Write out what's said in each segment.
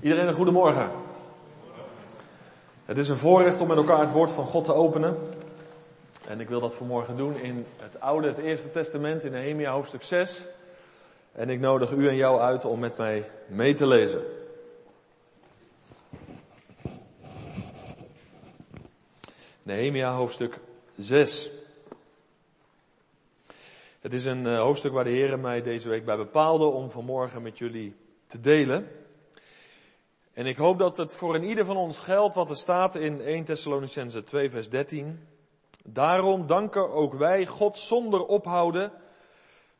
Iedereen een goedemorgen. Het is een voorrecht om met elkaar het woord van God te openen. En ik wil dat vanmorgen doen in het Oude, het Eerste Testament, in Nehemia hoofdstuk 6. En ik nodig u en jou uit om met mij mee te lezen. Nehemia hoofdstuk 6. Het is een eh, hoofdstuk waar de Heer mij deze week bij bepaalde om vanmorgen met jullie te delen. En ik hoop dat het voor een ieder van ons geldt wat er staat in 1 Thessalonicense 2 vers 13. Daarom danken ook wij God zonder ophouden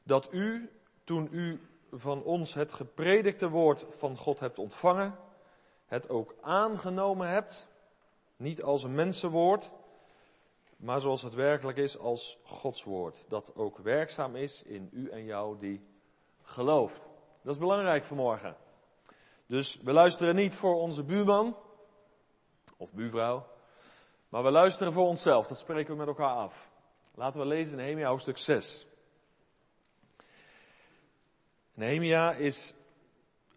dat u, toen u van ons het gepredikte woord van God hebt ontvangen, het ook aangenomen hebt, niet als een mensenwoord, maar zoals het werkelijk is als Gods woord, dat ook werkzaam is in u en jou die gelooft. Dat is belangrijk vanmorgen. Dus we luisteren niet voor onze buurman of buurvrouw, maar we luisteren voor onszelf. Dat spreken we met elkaar af. Laten we lezen in Nehemia hoofdstuk 6. Nehemia is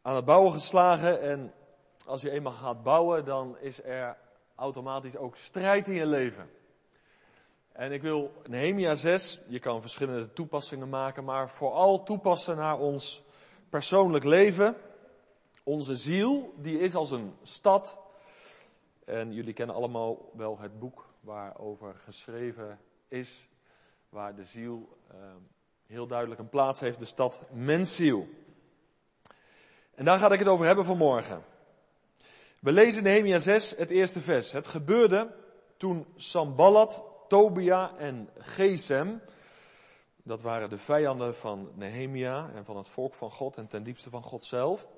aan het bouwen geslagen en als je eenmaal gaat bouwen, dan is er automatisch ook strijd in je leven. En ik wil Nehemia 6, je kan verschillende toepassingen maken, maar vooral toepassen naar ons persoonlijk leven. Onze ziel, die is als een stad. En jullie kennen allemaal wel het boek waarover geschreven is, waar de ziel uh, heel duidelijk een plaats heeft, de stad mensziel. En daar ga ik het over hebben vanmorgen. We lezen Nehemia 6, het eerste vers. Het gebeurde toen Sambalat, Tobia en Gesem, dat waren de vijanden van Nehemia en van het volk van God en ten diepste van God zelf,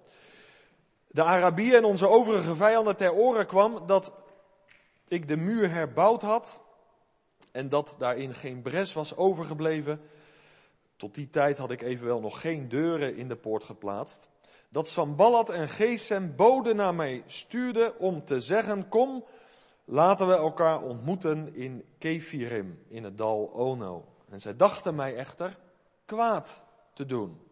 de Arabieren en onze overige vijanden ter oren kwam dat ik de muur herbouwd had en dat daarin geen bres was overgebleven. Tot die tijd had ik evenwel nog geen deuren in de poort geplaatst. Dat Sambalat en Gesem boden naar mij stuurden om te zeggen, kom, laten we elkaar ontmoeten in Kefirim, in het dal Ono. En zij dachten mij echter kwaad te doen.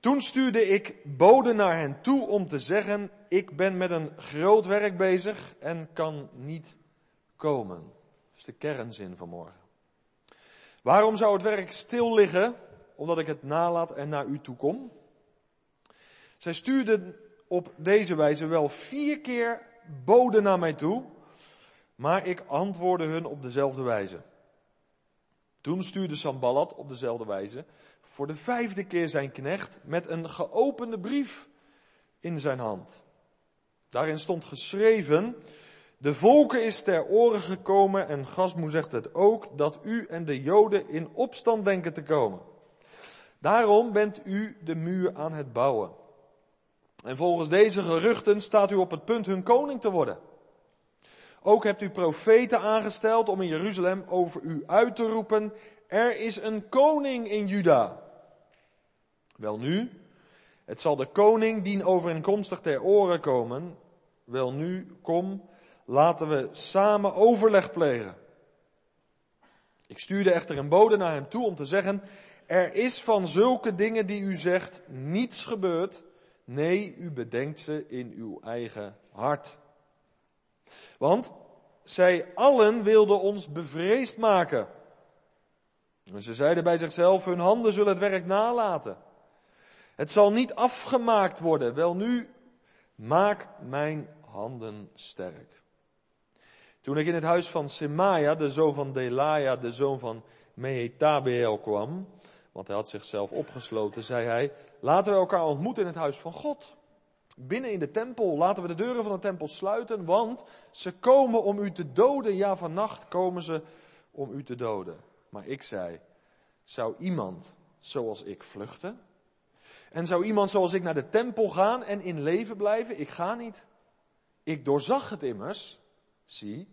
Toen stuurde ik boden naar hen toe om te zeggen, ik ben met een groot werk bezig en kan niet komen. Dat is de kernzin van morgen. Waarom zou het werk stil liggen? Omdat ik het nalaat en naar u toe kom. Zij stuurden op deze wijze wel vier keer boden naar mij toe, maar ik antwoordde hun op dezelfde wijze. Toen stuurde Sambalat op dezelfde wijze voor de vijfde keer zijn knecht met een geopende brief in zijn hand. Daarin stond geschreven, de volken is ter oren gekomen en Gasmoe zegt het ook, dat u en de Joden in opstand denken te komen. Daarom bent u de muur aan het bouwen. En volgens deze geruchten staat u op het punt hun koning te worden. Ook hebt u profeten aangesteld om in Jeruzalem over u uit te roepen, er is een koning in Juda. Wel nu, het zal de koning dien overeenkomstig ter oren komen. Wel nu, kom, laten we samen overleg plegen. Ik stuurde echter een bode naar hem toe om te zeggen, er is van zulke dingen die u zegt niets gebeurd. Nee, u bedenkt ze in uw eigen hart. Want zij allen wilden ons bevreesd maken. En ze zeiden bij zichzelf, hun handen zullen het werk nalaten. Het zal niet afgemaakt worden. Wel nu, maak mijn handen sterk. Toen ik in het huis van Semaia, de zoon van Delaia, de zoon van Mehetabeel kwam, want hij had zichzelf opgesloten, zei hij, laten we elkaar ontmoeten in het huis van God. Binnen in de tempel, laten we de deuren van de tempel sluiten, want ze komen om u te doden. Ja, vannacht komen ze om u te doden. Maar ik zei, zou iemand zoals ik vluchten? En zou iemand zoals ik naar de tempel gaan en in leven blijven? Ik ga niet. Ik doorzag het immers. Zie,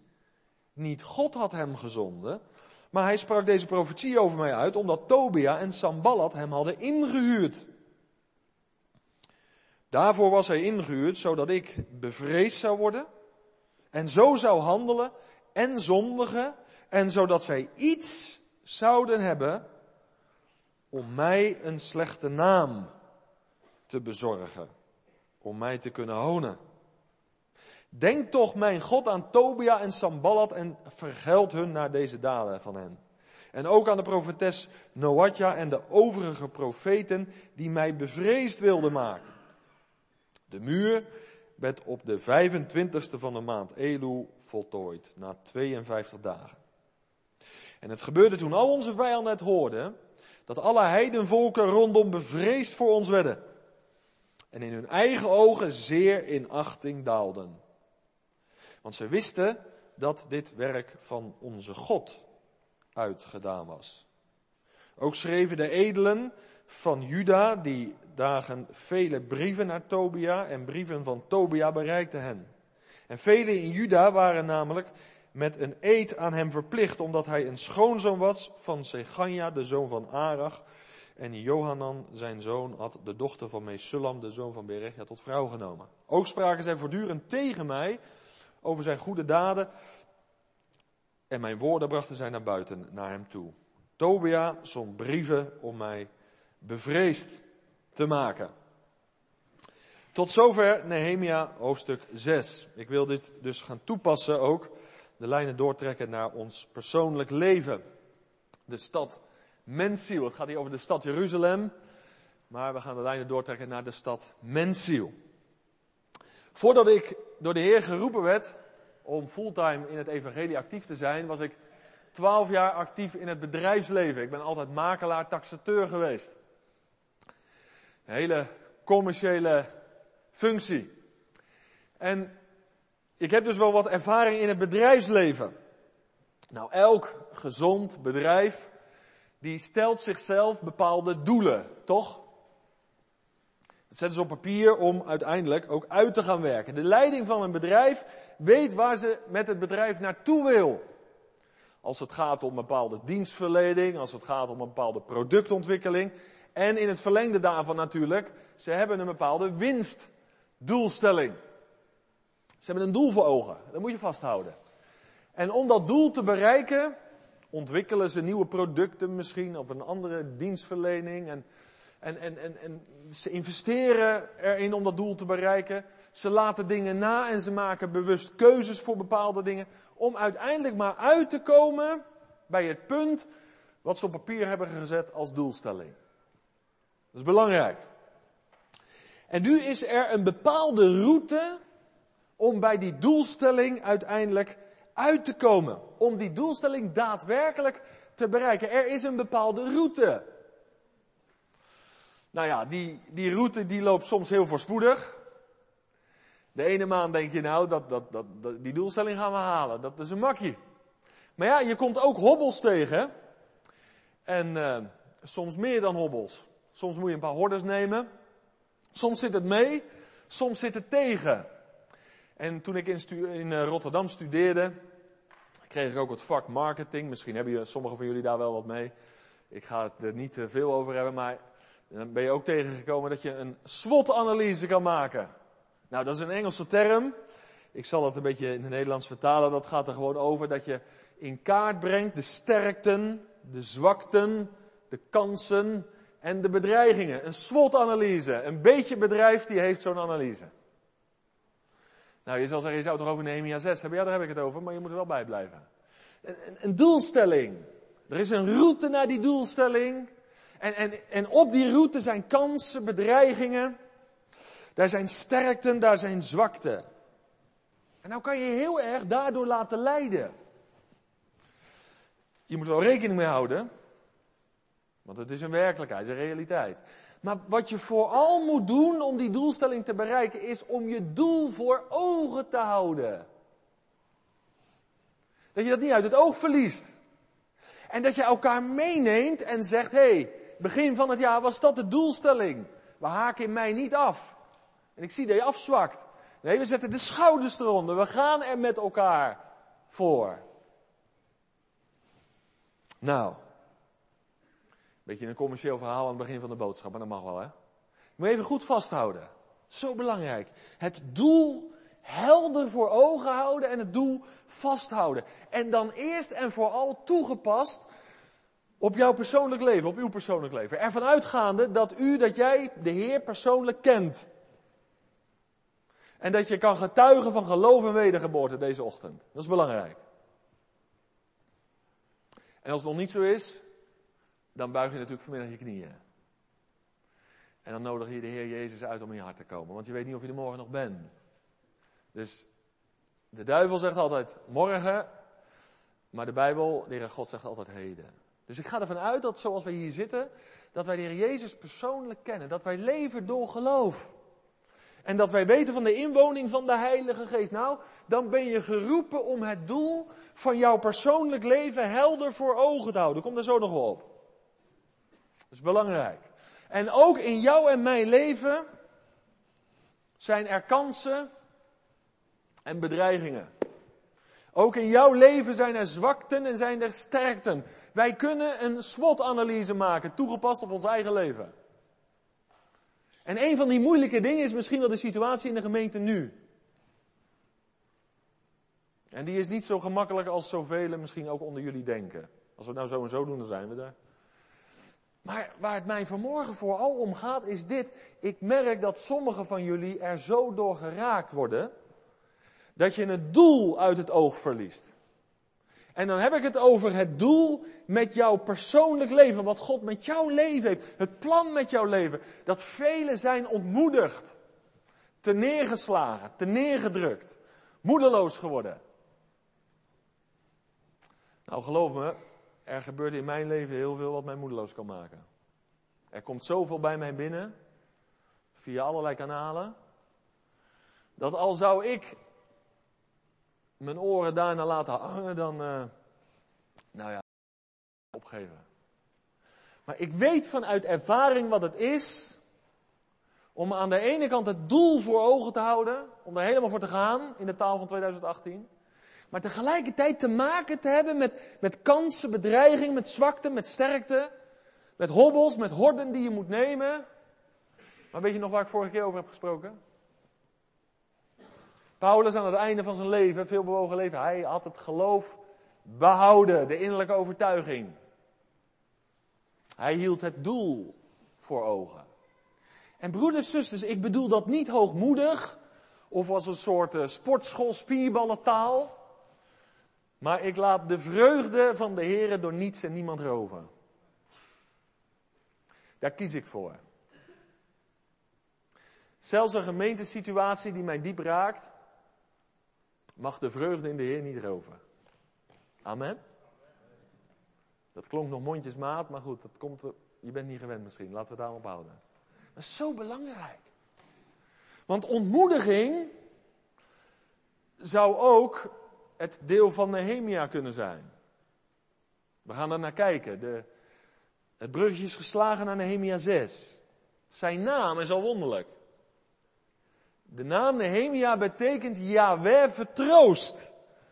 niet God had hem gezonden, maar hij sprak deze profetie over mij uit omdat Tobia en Sambalat hem hadden ingehuurd. Daarvoor was hij ingehuurd zodat ik bevreesd zou worden en zo zou handelen en zondigen en zodat zij iets zouden hebben om mij een slechte naam te bezorgen. om mij te kunnen honen. Denk toch, mijn God, aan Tobia en Sambalat en vergeld hun naar deze daden van hen. En ook aan de profetes Noadja en de overige profeten die mij bevreesd wilden maken. De muur werd op de 25ste van de maand Elu voltooid, na 52 dagen. En het gebeurde toen al onze vijanden het hoorden, dat alle heidenvolken rondom bevreesd voor ons werden. En in hun eigen ogen zeer in achting daalden. Want ze wisten dat dit werk van onze God uitgedaan was. Ook schreven de edelen van Juda, die dagen vele brieven naar Tobia en brieven van Tobia bereikten hen. En velen in Juda waren namelijk met een eed aan hem verplicht, omdat hij een schoonzoon was van Seganja, de zoon van Arach. En Johanan, zijn zoon, had de dochter van Mesulam, de zoon van Berechia, tot vrouw genomen. Ook spraken zij voortdurend tegen mij over zijn goede daden. En mijn woorden brachten zij naar buiten, naar hem toe. Tobia zond brieven om mij bevreesd te maken. Tot zover Nehemia hoofdstuk 6. Ik wil dit dus gaan toepassen ook, de lijnen doortrekken naar ons persoonlijk leven. De stad Mensiel. Het gaat hier over de stad Jeruzalem, maar we gaan de lijnen doortrekken naar de stad Mensiel. Voordat ik door de Heer geroepen werd om fulltime in het evangelie actief te zijn, was ik twaalf jaar actief in het bedrijfsleven. Ik ben altijd makelaar, taxateur geweest. Een hele commerciële functie. En ik heb dus wel wat ervaring in het bedrijfsleven. Nou, elk gezond bedrijf, die stelt zichzelf bepaalde doelen, toch? Dat zetten ze op papier om uiteindelijk ook uit te gaan werken. De leiding van een bedrijf weet waar ze met het bedrijf naartoe wil. Als het gaat om bepaalde dienstverlening, als het gaat om een bepaalde productontwikkeling. En in het verlengde daarvan natuurlijk, ze hebben een bepaalde winstdoelstelling. Ze hebben een doel voor ogen, dat moet je vasthouden. En om dat doel te bereiken, ontwikkelen ze nieuwe producten misschien, of een andere dienstverlening. En, en, en, en, en ze investeren erin om dat doel te bereiken. Ze laten dingen na en ze maken bewust keuzes voor bepaalde dingen. Om uiteindelijk maar uit te komen bij het punt wat ze op papier hebben gezet als doelstelling. Dat is belangrijk. En nu is er een bepaalde route om bij die doelstelling uiteindelijk uit te komen. Om die doelstelling daadwerkelijk te bereiken. Er is een bepaalde route. Nou ja, die, die route die loopt soms heel voorspoedig. De ene maand denk je nou, dat, dat, dat, die doelstelling gaan we halen. Dat is een makkie. Maar ja, je komt ook hobbels tegen. En uh, soms meer dan hobbels. Soms moet je een paar hordes nemen. Soms zit het mee, soms zit het tegen. En toen ik in, in uh, Rotterdam studeerde, kreeg ik ook het vak marketing. Misschien hebben sommigen van jullie daar wel wat mee. Ik ga het er niet te veel over hebben, maar dan ben je ook tegengekomen dat je een SWOT-analyse kan maken. Nou, dat is een Engelse term. Ik zal het een beetje in het Nederlands vertalen. Dat gaat er gewoon over dat je in kaart brengt de sterkten, de zwakten, de kansen en de bedreigingen. Een SWOT-analyse. Een beetje bedrijf die heeft zo'n analyse. Nou, je zal zeggen, je zou het toch over Nehemia 6 hebben? Ja, daar heb ik het over, maar je moet er wel bij blijven. Een, een, doelstelling. Er is een route naar die doelstelling. En, en, en op die route zijn kansen, bedreigingen. Daar zijn sterkten, daar zijn zwakten. En nou kan je heel erg daardoor laten leiden. Je moet er wel rekening mee houden. Want het is een werkelijkheid, een realiteit. Maar wat je vooral moet doen om die doelstelling te bereiken, is om je doel voor ogen te houden. Dat je dat niet uit het oog verliest. En dat je elkaar meeneemt en zegt, hé, hey, begin van het jaar was dat de doelstelling. We haken in mij niet af. En ik zie dat je afzwakt. Nee, we zetten de schouders eronder. We gaan er met elkaar voor. Nou, beetje een commercieel verhaal aan het begin van de boodschap, maar dat mag wel, hè? Moet even goed vasthouden. Zo belangrijk. Het doel helder voor ogen houden en het doel vasthouden. En dan eerst en vooral toegepast op jouw persoonlijk leven, op uw persoonlijk leven. Ervan uitgaande dat u, dat jij de Heer persoonlijk kent. En dat je kan getuigen van geloof en wedergeboorte deze ochtend. Dat is belangrijk. En als het nog niet zo is, dan buig je natuurlijk vanmiddag je knieën. En dan nodig je de Heer Jezus uit om in je hart te komen. Want je weet niet of je er morgen nog bent. Dus de duivel zegt altijd morgen. Maar de Bijbel, de Heer God zegt altijd heden. Dus ik ga ervan uit dat zoals wij hier zitten, dat wij de Heer Jezus persoonlijk kennen. Dat wij leven door geloof. En dat wij weten van de inwoning van de Heilige Geest. Nou, dan ben je geroepen om het doel van jouw persoonlijk leven helder voor ogen te houden. Kom daar zo nog wel op. Dat is belangrijk. En ook in jouw en mijn leven zijn er kansen en bedreigingen. Ook in jouw leven zijn er zwakten en zijn er sterkten. Wij kunnen een SWOT-analyse maken, toegepast op ons eigen leven. En een van die moeilijke dingen is misschien wel de situatie in de gemeente nu. En die is niet zo gemakkelijk als zoveel misschien ook onder jullie denken. Als we het nou zo en zo doen, dan zijn we er. Maar waar het mij vanmorgen vooral om gaat, is dit. Ik merk dat sommigen van jullie er zo door geraakt worden, dat je het doel uit het oog verliest. En dan heb ik het over het doel met jouw persoonlijk leven, wat God met jouw leven heeft, het plan met jouw leven. Dat velen zijn ontmoedigd, te neergeslagen, te neergedrukt, moedeloos geworden. Nou, geloof me, er gebeurt in mijn leven heel veel wat mij moedeloos kan maken. Er komt zoveel bij mij binnen, via allerlei kanalen, dat al zou ik mijn oren daarna laten hangen, dan, uh, nou ja, opgeven. Maar ik weet vanuit ervaring wat het is om aan de ene kant het doel voor ogen te houden, om er helemaal voor te gaan in de taal van 2018. Maar tegelijkertijd te maken te hebben met, met kansen, bedreiging, met zwakte, met sterkte. Met hobbels, met horden die je moet nemen. Maar weet je nog waar ik vorige keer over heb gesproken? Paulus aan het einde van zijn leven, veel bewogen leven, hij had het geloof behouden, de innerlijke overtuiging. Hij hield het doel voor ogen. En broeders, zusters, ik bedoel dat niet hoogmoedig of als een soort uh, sportschool spierballentaal. Maar ik laat de vreugde van de Heer door niets en niemand roven. Daar kies ik voor. Zelfs een gemeentesituatie die mij diep raakt, mag de vreugde in de Heer niet roven. Amen. Dat klonk nog mondjesmaat, maar goed, dat komt, je bent niet gewend misschien. Laten we het daarop houden. Dat is zo belangrijk. Want ontmoediging zou ook het deel van Nehemia kunnen zijn. We gaan daar naar kijken. De, het bruggetje is geslagen naar Nehemia 6. Zijn naam is al wonderlijk. De naam Nehemia betekent Yahweh vertroost.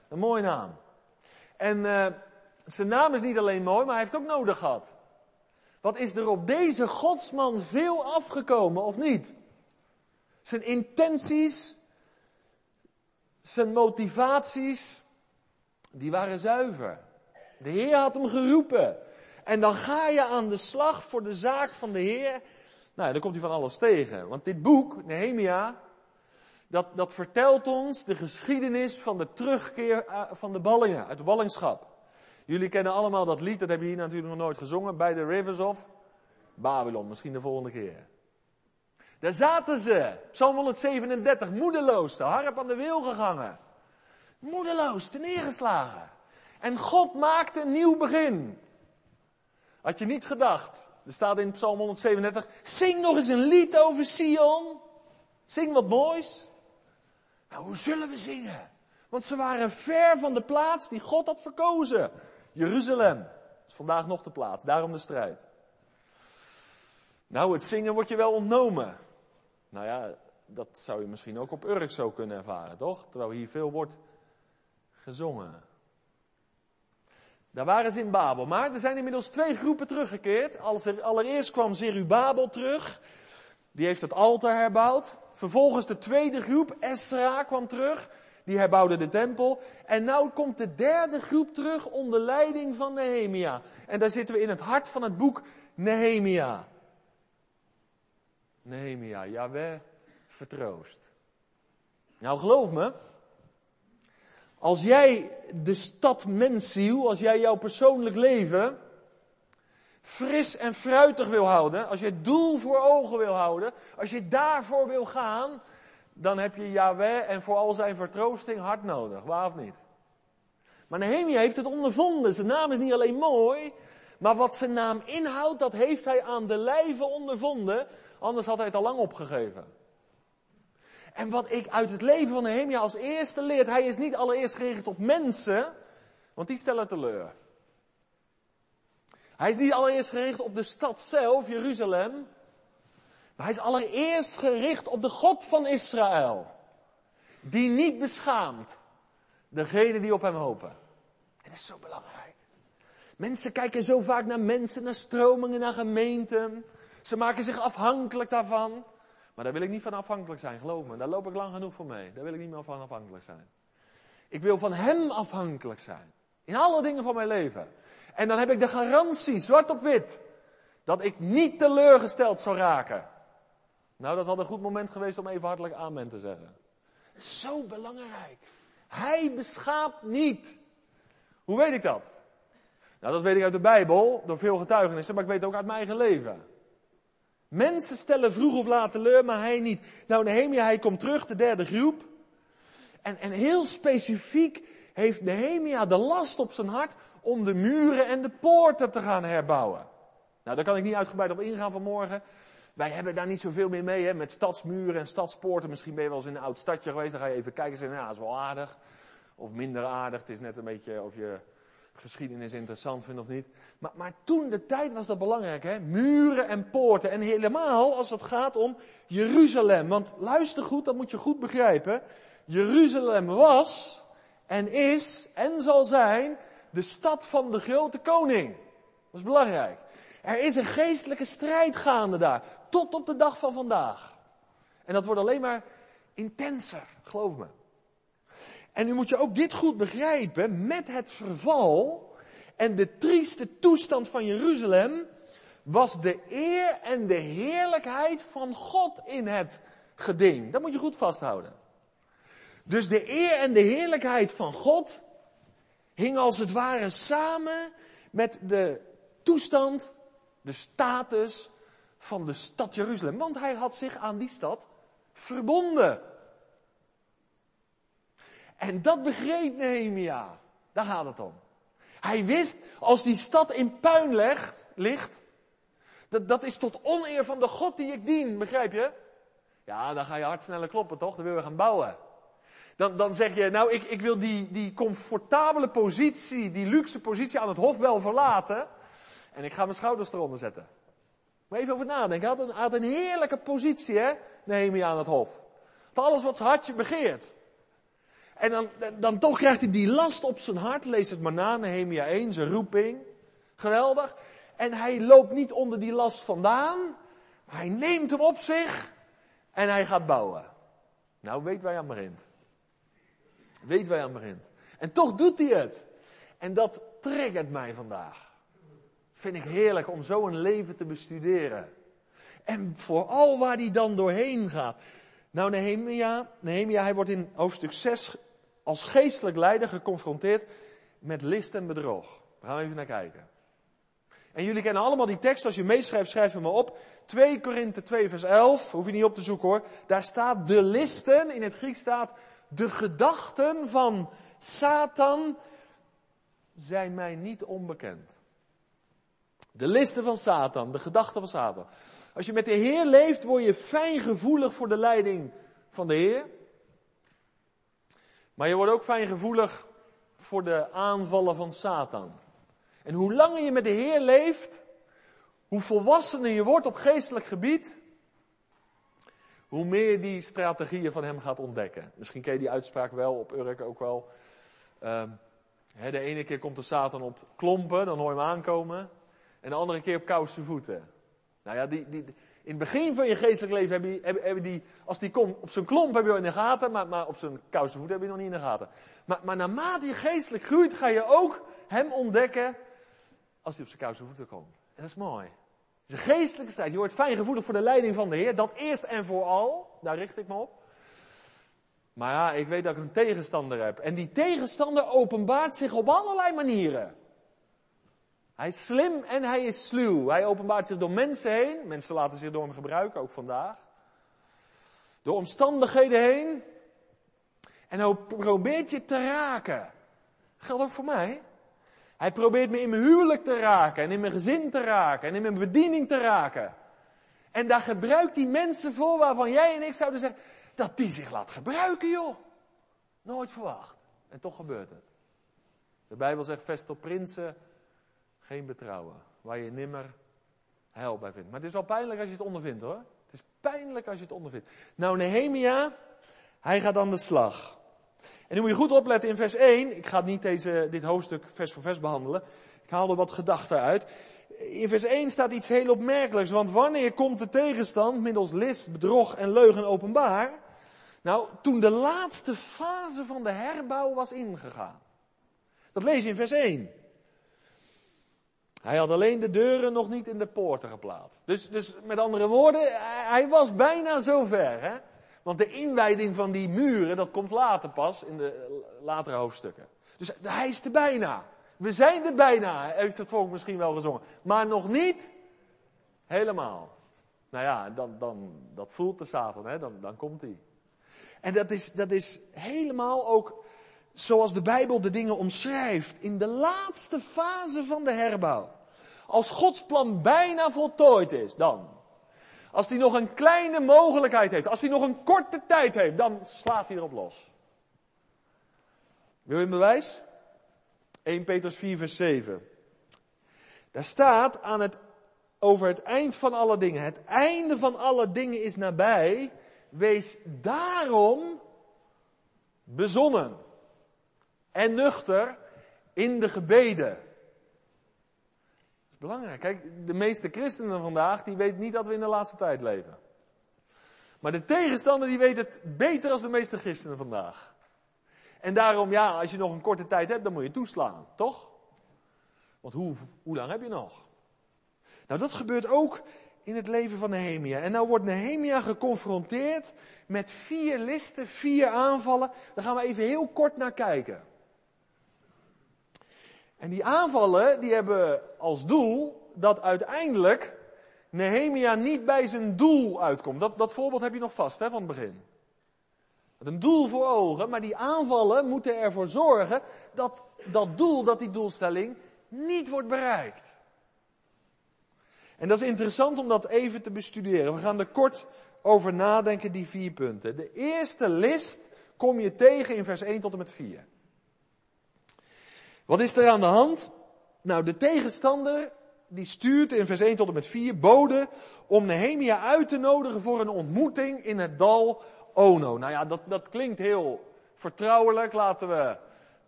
Een mooie naam. En uh, zijn naam is niet alleen mooi, maar hij heeft ook nodig gehad. Wat is er op deze godsman veel afgekomen, of niet? Zijn intenties, zijn motivaties, die waren zuiver. De Heer had hem geroepen. En dan ga je aan de slag voor de zaak van de Heer. Nou, dan komt hij van alles tegen. Want dit boek, Nehemia, dat, dat vertelt ons de geschiedenis van de terugkeer eh, van de ballingen, uit de ballingschap. Jullie kennen allemaal dat lied, dat hebben jullie natuurlijk nog nooit gezongen, bij de Rivers of Babylon, misschien de volgende keer. Daar zaten ze, Psalm 137, moedeloos, de harp aan de wil gegangen. Moedeloos, te neergeslagen. En God maakte een nieuw begin. Had je niet gedacht. Er staat in Psalm 137, zing nog eens een lied over Sion. Zing wat moois. Nou, hoe zullen we zingen? Want ze waren ver van de plaats die God had verkozen. Jeruzalem. Dat is vandaag nog de plaats, daarom de strijd. Nou, het zingen wordt je wel ontnomen. Nou ja, dat zou je misschien ook op Urk zo kunnen ervaren, toch? Terwijl hier veel wordt gezongen. Daar waren ze in Babel. Maar er zijn inmiddels twee groepen teruggekeerd. Allereerst kwam Zerubabel terug. Die heeft het altaar herbouwd. Vervolgens de tweede groep, Esra, kwam terug. Die herbouwde de tempel. En nu komt de derde groep terug onder leiding van Nehemia. En daar zitten we in het hart van het boek Nehemia. Nehemia, Jaweh, vertroost. Nou, geloof me. Als jij de stad Mensiel, als jij jouw persoonlijk leven fris en fruitig wil houden, als je het doel voor ogen wil houden, als je daarvoor wil gaan, dan heb je Yahweh en voor al zijn vertroosting hard nodig. Waar of niet? Maar Nehemia heeft het ondervonden. Zijn naam is niet alleen mooi, maar wat zijn naam inhoudt, dat heeft hij aan de lijve ondervonden. Anders had hij het al lang opgegeven. En wat ik uit het leven van Nehemia als eerste leer, hij is niet allereerst gericht op mensen, want die stellen teleur. Hij is niet allereerst gericht op de stad zelf, Jeruzalem, maar hij is allereerst gericht op de God van Israël, die niet beschaamt degene die op hem hopen. En dat is zo belangrijk. Mensen kijken zo vaak naar mensen, naar stromingen, naar gemeenten. Ze maken zich afhankelijk daarvan. Maar daar wil ik niet van afhankelijk zijn, geloof me. Daar loop ik lang genoeg voor mee. Daar wil ik niet meer van afhankelijk zijn. Ik wil van Hem afhankelijk zijn. In alle dingen van mijn leven. En dan heb ik de garantie, zwart op wit, dat ik niet teleurgesteld zou raken. Nou, dat had een goed moment geweest om even hartelijk amen te zeggen. Zo belangrijk. Hij beschaapt niet. Hoe weet ik dat? Nou, dat weet ik uit de Bijbel, door veel getuigenissen, maar ik weet ook uit mijn eigen leven. Mensen stellen vroeg of laat teleur, maar hij niet. Nou, Nehemia, hij komt terug, de derde groep. En, en heel specifiek heeft Nehemia de last op zijn hart om de muren en de poorten te gaan herbouwen. Nou, daar kan ik niet uitgebreid op ingaan vanmorgen. Wij hebben daar niet zoveel meer mee, hè, met stadsmuren en stadspoorten. Misschien ben je wel eens in een oud stadje geweest, dan ga je even kijken en zeggen, ja, dat is wel aardig. Of minder aardig, het is net een beetje of je geschiedenis interessant vindt of niet. Maar, maar toen de tijd was dat belangrijk, hè? Muren en poorten. En helemaal als het gaat om Jeruzalem. Want luister goed, dat moet je goed begrijpen. Jeruzalem was en is en zal zijn de stad van de grote koning. Dat is belangrijk. Er is een geestelijke strijd gaande daar. Tot op de dag van vandaag. En dat wordt alleen maar intenser, geloof me. En nu moet je ook dit goed begrijpen. Met het verval en de trieste toestand van Jeruzalem was de eer en de heerlijkheid van God in het geding. Dat moet je goed vasthouden. Dus de eer en de heerlijkheid van God hing als het ware samen met de toestand, de status van de stad Jeruzalem. Want hij had zich aan die stad verbonden. En dat begreep Nehemia. Daar gaat het om. Hij wist, als die stad in puin legt, ligt, dat, dat is tot oneer van de God die ik dien, begrijp je? Ja, dan ga je hard sneller kloppen, toch? Dan willen we gaan bouwen. Dan, dan zeg je, nou, ik, ik wil die, die comfortabele positie, die luxe positie aan het hof wel verlaten. En ik ga mijn schouders eronder zetten. Maar even over nadenken. Hij had een, had een heerlijke positie, hè, Nehemia aan het hof. Had alles wat zijn hartje begeert. En dan, dan toch krijgt hij die last op zijn hart. Lees het maar na, Nehemia 1, zijn roeping. Geweldig. En hij loopt niet onder die last vandaan. Maar hij neemt hem op zich. En hij gaat bouwen. Nou, weet je aan begint. Weet je aan begint. En toch doet hij het. En dat triggert mij vandaag. Vind ik heerlijk om zo een leven te bestuderen. En vooral waar hij dan doorheen gaat. Nou, Nehemia, Nehemia, hij wordt in hoofdstuk 6 als geestelijk leider geconfronteerd met list en bedrog. Daar gaan we even naar kijken. En jullie kennen allemaal die tekst, als je meeschrijft, schrijf hem maar op. 2 Korinthe 2 vers 11, hoef je niet op te zoeken hoor. Daar staat de listen, in het Grieks staat de gedachten van Satan zijn mij niet onbekend. De listen van Satan, de gedachten van Satan. Als je met de Heer leeft, word je fijngevoelig voor de leiding van de Heer. Maar je wordt ook fijngevoelig voor de aanvallen van Satan. En hoe langer je met de Heer leeft, hoe volwassener je wordt op geestelijk gebied, hoe meer je die strategieën van hem gaat ontdekken. Misschien ken je die uitspraak wel op Urk ook wel. Uh, de ene keer komt de Satan op klompen, dan hoor je hem aankomen. En de andere keer op koude voeten. Nou ja, die, die, in het begin van je geestelijk leven heb je, heb, die, als die komt op zijn klomp heb je wel in de gaten, maar, maar op zijn koude voeten heb je nog niet in de gaten. Maar, maar naarmate je geestelijk groeit, ga je ook hem ontdekken als hij op zijn koude voeten komt. En dat is mooi. Het is een geestelijke strijd. Je wordt fijngevoelig voor de leiding van de Heer. Dat eerst en vooral. Daar richt ik me op. Maar ja, ik weet dat ik een tegenstander heb. En die tegenstander openbaart zich op allerlei manieren. Hij is slim en hij is sluw. Hij openbaart zich door mensen heen. Mensen laten zich door hem gebruiken, ook vandaag. Door omstandigheden heen. En hij probeert je te raken. Geldt ook voor mij. Hij probeert me in mijn huwelijk te raken en in mijn gezin te raken en in mijn bediening te raken. En daar gebruikt hij mensen voor waarvan jij en ik zouden zeggen dat die zich laat gebruiken, joh. Nooit verwacht. En toch gebeurt het. De Bijbel zegt, vest op prinsen geen betrouwen. Waar je nimmer heil bij vindt. Maar het is wel pijnlijk als je het ondervindt hoor. Het is pijnlijk als je het ondervindt. Nou, Nehemia, hij gaat aan de slag. En nu moet je goed opletten in vers 1. Ik ga niet deze, dit hoofdstuk vers voor vers behandelen. Ik haal er wat gedachten uit. In vers 1 staat iets heel opmerkelijks. Want wanneer komt de tegenstand middels list, bedrog en leugen openbaar? Nou, toen de laatste fase van de herbouw was ingegaan. Dat lees je in vers 1. Hij had alleen de deuren nog niet in de poorten geplaatst. Dus, dus met andere woorden, hij was bijna zover. Hè? Want de inwijding van die muren, dat komt later pas, in de latere hoofdstukken. Dus hij is er bijna. We zijn er bijna, heeft het volk misschien wel gezongen. Maar nog niet helemaal. Nou ja, dan, dan, dat voelt de Satan, hè? Dan, dan komt hij. En dat is, dat is helemaal ook zoals de Bijbel de dingen omschrijft. In de laatste fase van de herbouw. Als Gods plan bijna voltooid is, dan. Als hij nog een kleine mogelijkheid heeft, als hij nog een korte tijd heeft, dan slaat hij erop los. Wil je een bewijs? 1 Petrus 4 vers 7. Daar staat aan het, over het eind van alle dingen. Het einde van alle dingen is nabij. Wees daarom bezonnen en nuchter in de gebeden. Dat is belangrijk. Kijk, de meeste christenen vandaag, die weten niet dat we in de laatste tijd leven. Maar de tegenstander, die weet het beter als de meeste christenen vandaag. En daarom, ja, als je nog een korte tijd hebt, dan moet je toeslaan, toch? Want hoe, hoe lang heb je nog? Nou, dat gebeurt ook in het leven van Nehemia. En nou wordt Nehemia geconfronteerd met vier listen, vier aanvallen. Daar gaan we even heel kort naar kijken. En die aanvallen, die hebben als doel dat uiteindelijk Nehemia niet bij zijn doel uitkomt. Dat, dat voorbeeld heb je nog vast hè, van het begin. Een doel voor ogen, maar die aanvallen moeten ervoor zorgen dat dat doel, dat die doelstelling niet wordt bereikt. En dat is interessant om dat even te bestuderen. We gaan er kort over nadenken, die vier punten. De eerste list kom je tegen in vers 1 tot en met 4. Wat is er aan de hand? Nou, de tegenstander die stuurt in vers 1 tot en met 4 boden om Nehemia uit te nodigen voor een ontmoeting in het dal Ono. Nou ja, dat, dat klinkt heel vertrouwelijk. Laten we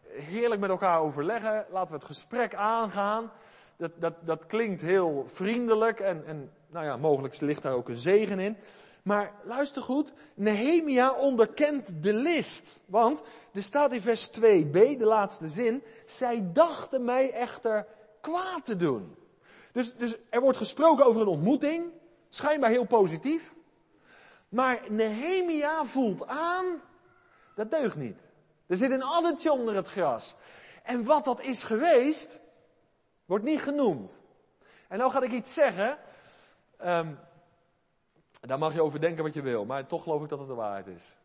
heerlijk met elkaar overleggen. Laten we het gesprek aangaan. Dat, dat, dat klinkt heel vriendelijk en, en nou ja, mogelijk ligt daar ook een zegen in. Maar luister goed, Nehemia onderkent de list. Want er staat in vers 2b, de laatste zin, zij dachten mij echter kwaad te doen. Dus, dus er wordt gesproken over een ontmoeting, schijnbaar heel positief. Maar Nehemia voelt aan, dat deugt niet. Er zit een addertje onder het gras. En wat dat is geweest, wordt niet genoemd. En nou ga ik iets zeggen. Um, daar mag je over denken wat je wil, maar toch geloof ik dat het de waarheid is.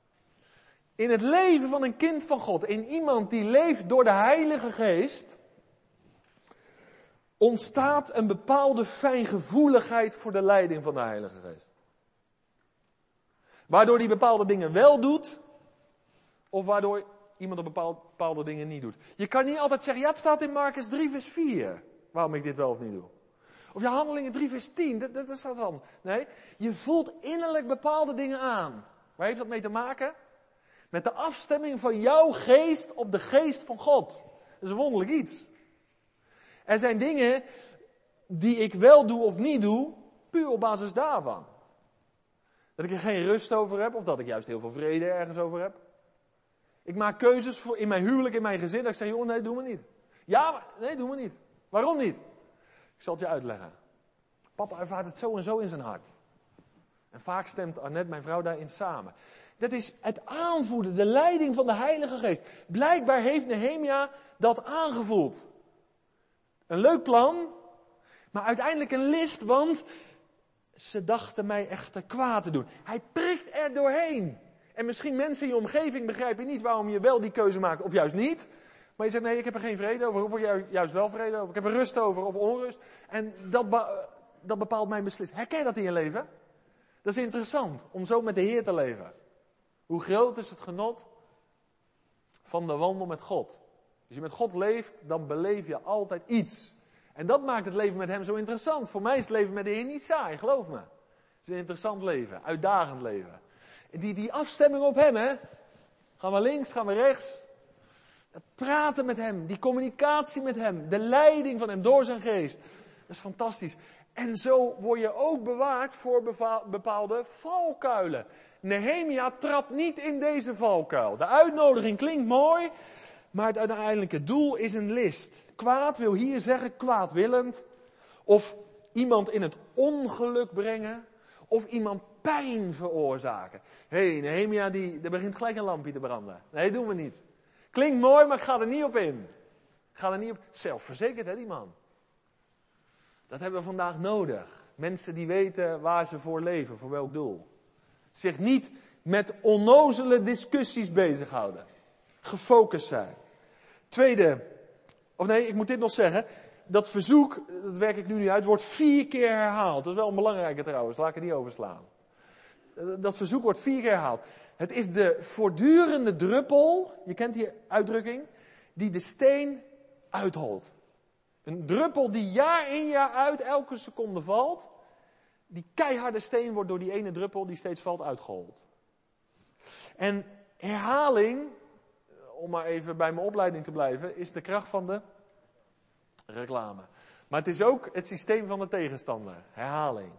In het leven van een kind van God, in iemand die leeft door de Heilige Geest, ontstaat een bepaalde fijngevoeligheid voor de leiding van de Heilige Geest. Waardoor die bepaalde dingen wel doet, of waardoor iemand bepaalde dingen niet doet. Je kan niet altijd zeggen, ja het staat in Marcus 3 vers 4, waarom ik dit wel of niet doe. Of je handelingen 3 vers 10, dat, dat, dat dan. Nee, je voelt innerlijk bepaalde dingen aan. Waar heeft dat mee te maken? Met de afstemming van jouw geest op de geest van God. Dat is een wonderlijk iets. Er zijn dingen die ik wel doe of niet doe, puur op basis daarvan. Dat ik er geen rust over heb, of dat ik juist heel veel vrede ergens over heb. Ik maak keuzes voor in mijn huwelijk, in mijn gezin, dat ik zeg, joh, nee, doe me niet. Ja, nee, doe me niet. Waarom niet? Ik zal het je uitleggen. Papa ervaart het zo en zo in zijn hart. En vaak stemt Annette, mijn vrouw, daarin samen. Dat is het aanvoeden, de leiding van de Heilige Geest. Blijkbaar heeft Nehemia dat aangevoeld. Een leuk plan, maar uiteindelijk een list, want ze dachten mij echter kwaad te doen. Hij prikt er doorheen. En misschien mensen in je omgeving begrijpen niet waarom je wel die keuze maakt of juist niet. Maar je zegt nee, ik heb er geen vrede over. Of ik juist wel vrede over. Ik heb er rust over of onrust. En dat, dat bepaalt mijn beslissing. Herken je dat in je leven? Dat is interessant om zo met de Heer te leven. Hoe groot is het genot van de wandel met God? Als je met God leeft, dan beleef je altijd iets. En dat maakt het leven met Hem zo interessant. Voor mij is het leven met de Heer niet saai, geloof me. Het is een interessant leven, uitdagend leven. Die, die afstemming op Hem, hè. Gaan we links, gaan we rechts. Het praten met Hem, die communicatie met Hem, de leiding van Hem door zijn geest. Dat is fantastisch. En zo word je ook bewaard voor bepaalde valkuilen. Nehemia trapt niet in deze valkuil. De uitnodiging klinkt mooi, maar het uiteindelijke doel is een list. Kwaad wil hier zeggen kwaadwillend. Of iemand in het ongeluk brengen. Of iemand pijn veroorzaken. Hé, hey, Nehemia, die, er begint gelijk een lampje te branden. Nee, doen we niet. Klinkt mooi, maar ik ga er niet op in. Ik ga er niet op. Zelfverzekerd, hè, die man. Dat hebben we vandaag nodig. Mensen die weten waar ze voor leven, voor welk doel. Zich niet met onnozele discussies bezighouden. Gefocust zijn. Tweede, of nee, ik moet dit nog zeggen. Dat verzoek, dat werk ik nu niet uit, wordt vier keer herhaald. Dat is wel een belangrijke trouwens, laat ik het niet overslaan. Dat verzoek wordt vier keer herhaald. Het is de voortdurende druppel, je kent die uitdrukking, die de steen uitholt. Een druppel die jaar in jaar uit elke seconde valt. Die keiharde steen wordt door die ene druppel die steeds valt uitgehold. En herhaling, om maar even bij mijn opleiding te blijven, is de kracht van de reclame. Maar het is ook het systeem van de tegenstander. Herhaling.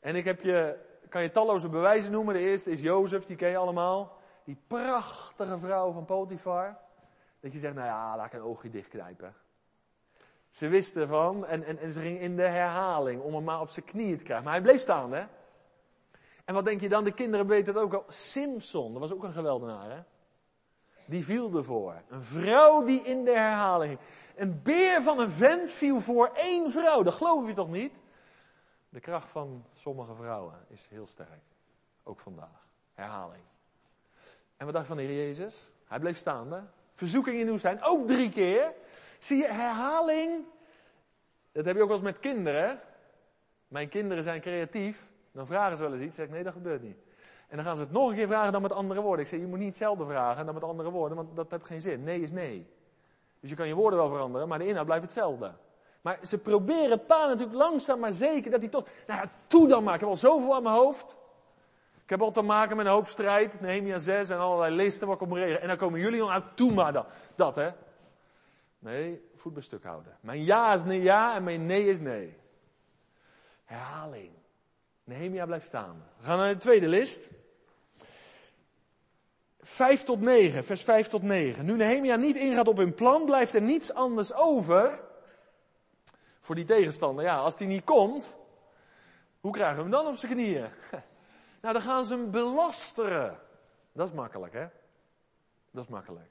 En ik heb je, kan je talloze bewijzen noemen. De eerste is Jozef, die ken je allemaal. Die prachtige vrouw van Potifar. Dat je zegt, nou ja, laat ik een oogje dichtknijpen. Ze wisten ervan en, en, en ze ging in de herhaling om hem maar op zijn knieën te krijgen. Maar hij bleef staan, hè? En wat denk je dan? De kinderen weten het ook al. Simpson, dat was ook een geweldenaar, hè? Die viel ervoor. Een vrouw die in de herhaling. Een beer van een vent viel voor één vrouw. Dat geloof je toch niet? De kracht van sommige vrouwen is heel sterk. Ook vandaag. Herhaling. En wat dacht van de Heer Jezus? Hij bleef staande. Verzoeking in uw zijn, ook drie keer. Zie je, herhaling. Dat heb je ook wel eens met kinderen. Mijn kinderen zijn creatief. Dan vragen ze wel eens iets. Zeg ik, nee, dat gebeurt niet. En dan gaan ze het nog een keer vragen dan met andere woorden. Ik zeg, je moet niet hetzelfde vragen dan met andere woorden, want dat heeft geen zin. Nee is nee. Dus je kan je woorden wel veranderen, maar de inhoud blijft hetzelfde. Maar ze proberen pa natuurlijk langzaam maar zeker dat hij toch, nou ja, toe dan maar. Ik heb al zoveel aan mijn hoofd. Ik heb al te maken met een hoop strijd, Nehemia 6 en allerlei listen waar ik op moet reageren. En dan komen jullie nog aan, toe maar dan. Dat hè. Nee, voet bij stuk houden. Mijn ja is nee ja en mijn nee is nee. Herhaling. Nehemia blijft staan. We gaan naar de tweede list. 5 tot 9, vers 5 tot 9. Nu Nehemia niet ingaat op hun plan, blijft er niets anders over voor die tegenstander. Ja, als die niet komt, hoe krijgen we hem dan op zijn knieën? Nou, dan gaan ze hem belasteren. Dat is makkelijk, hè? Dat is makkelijk.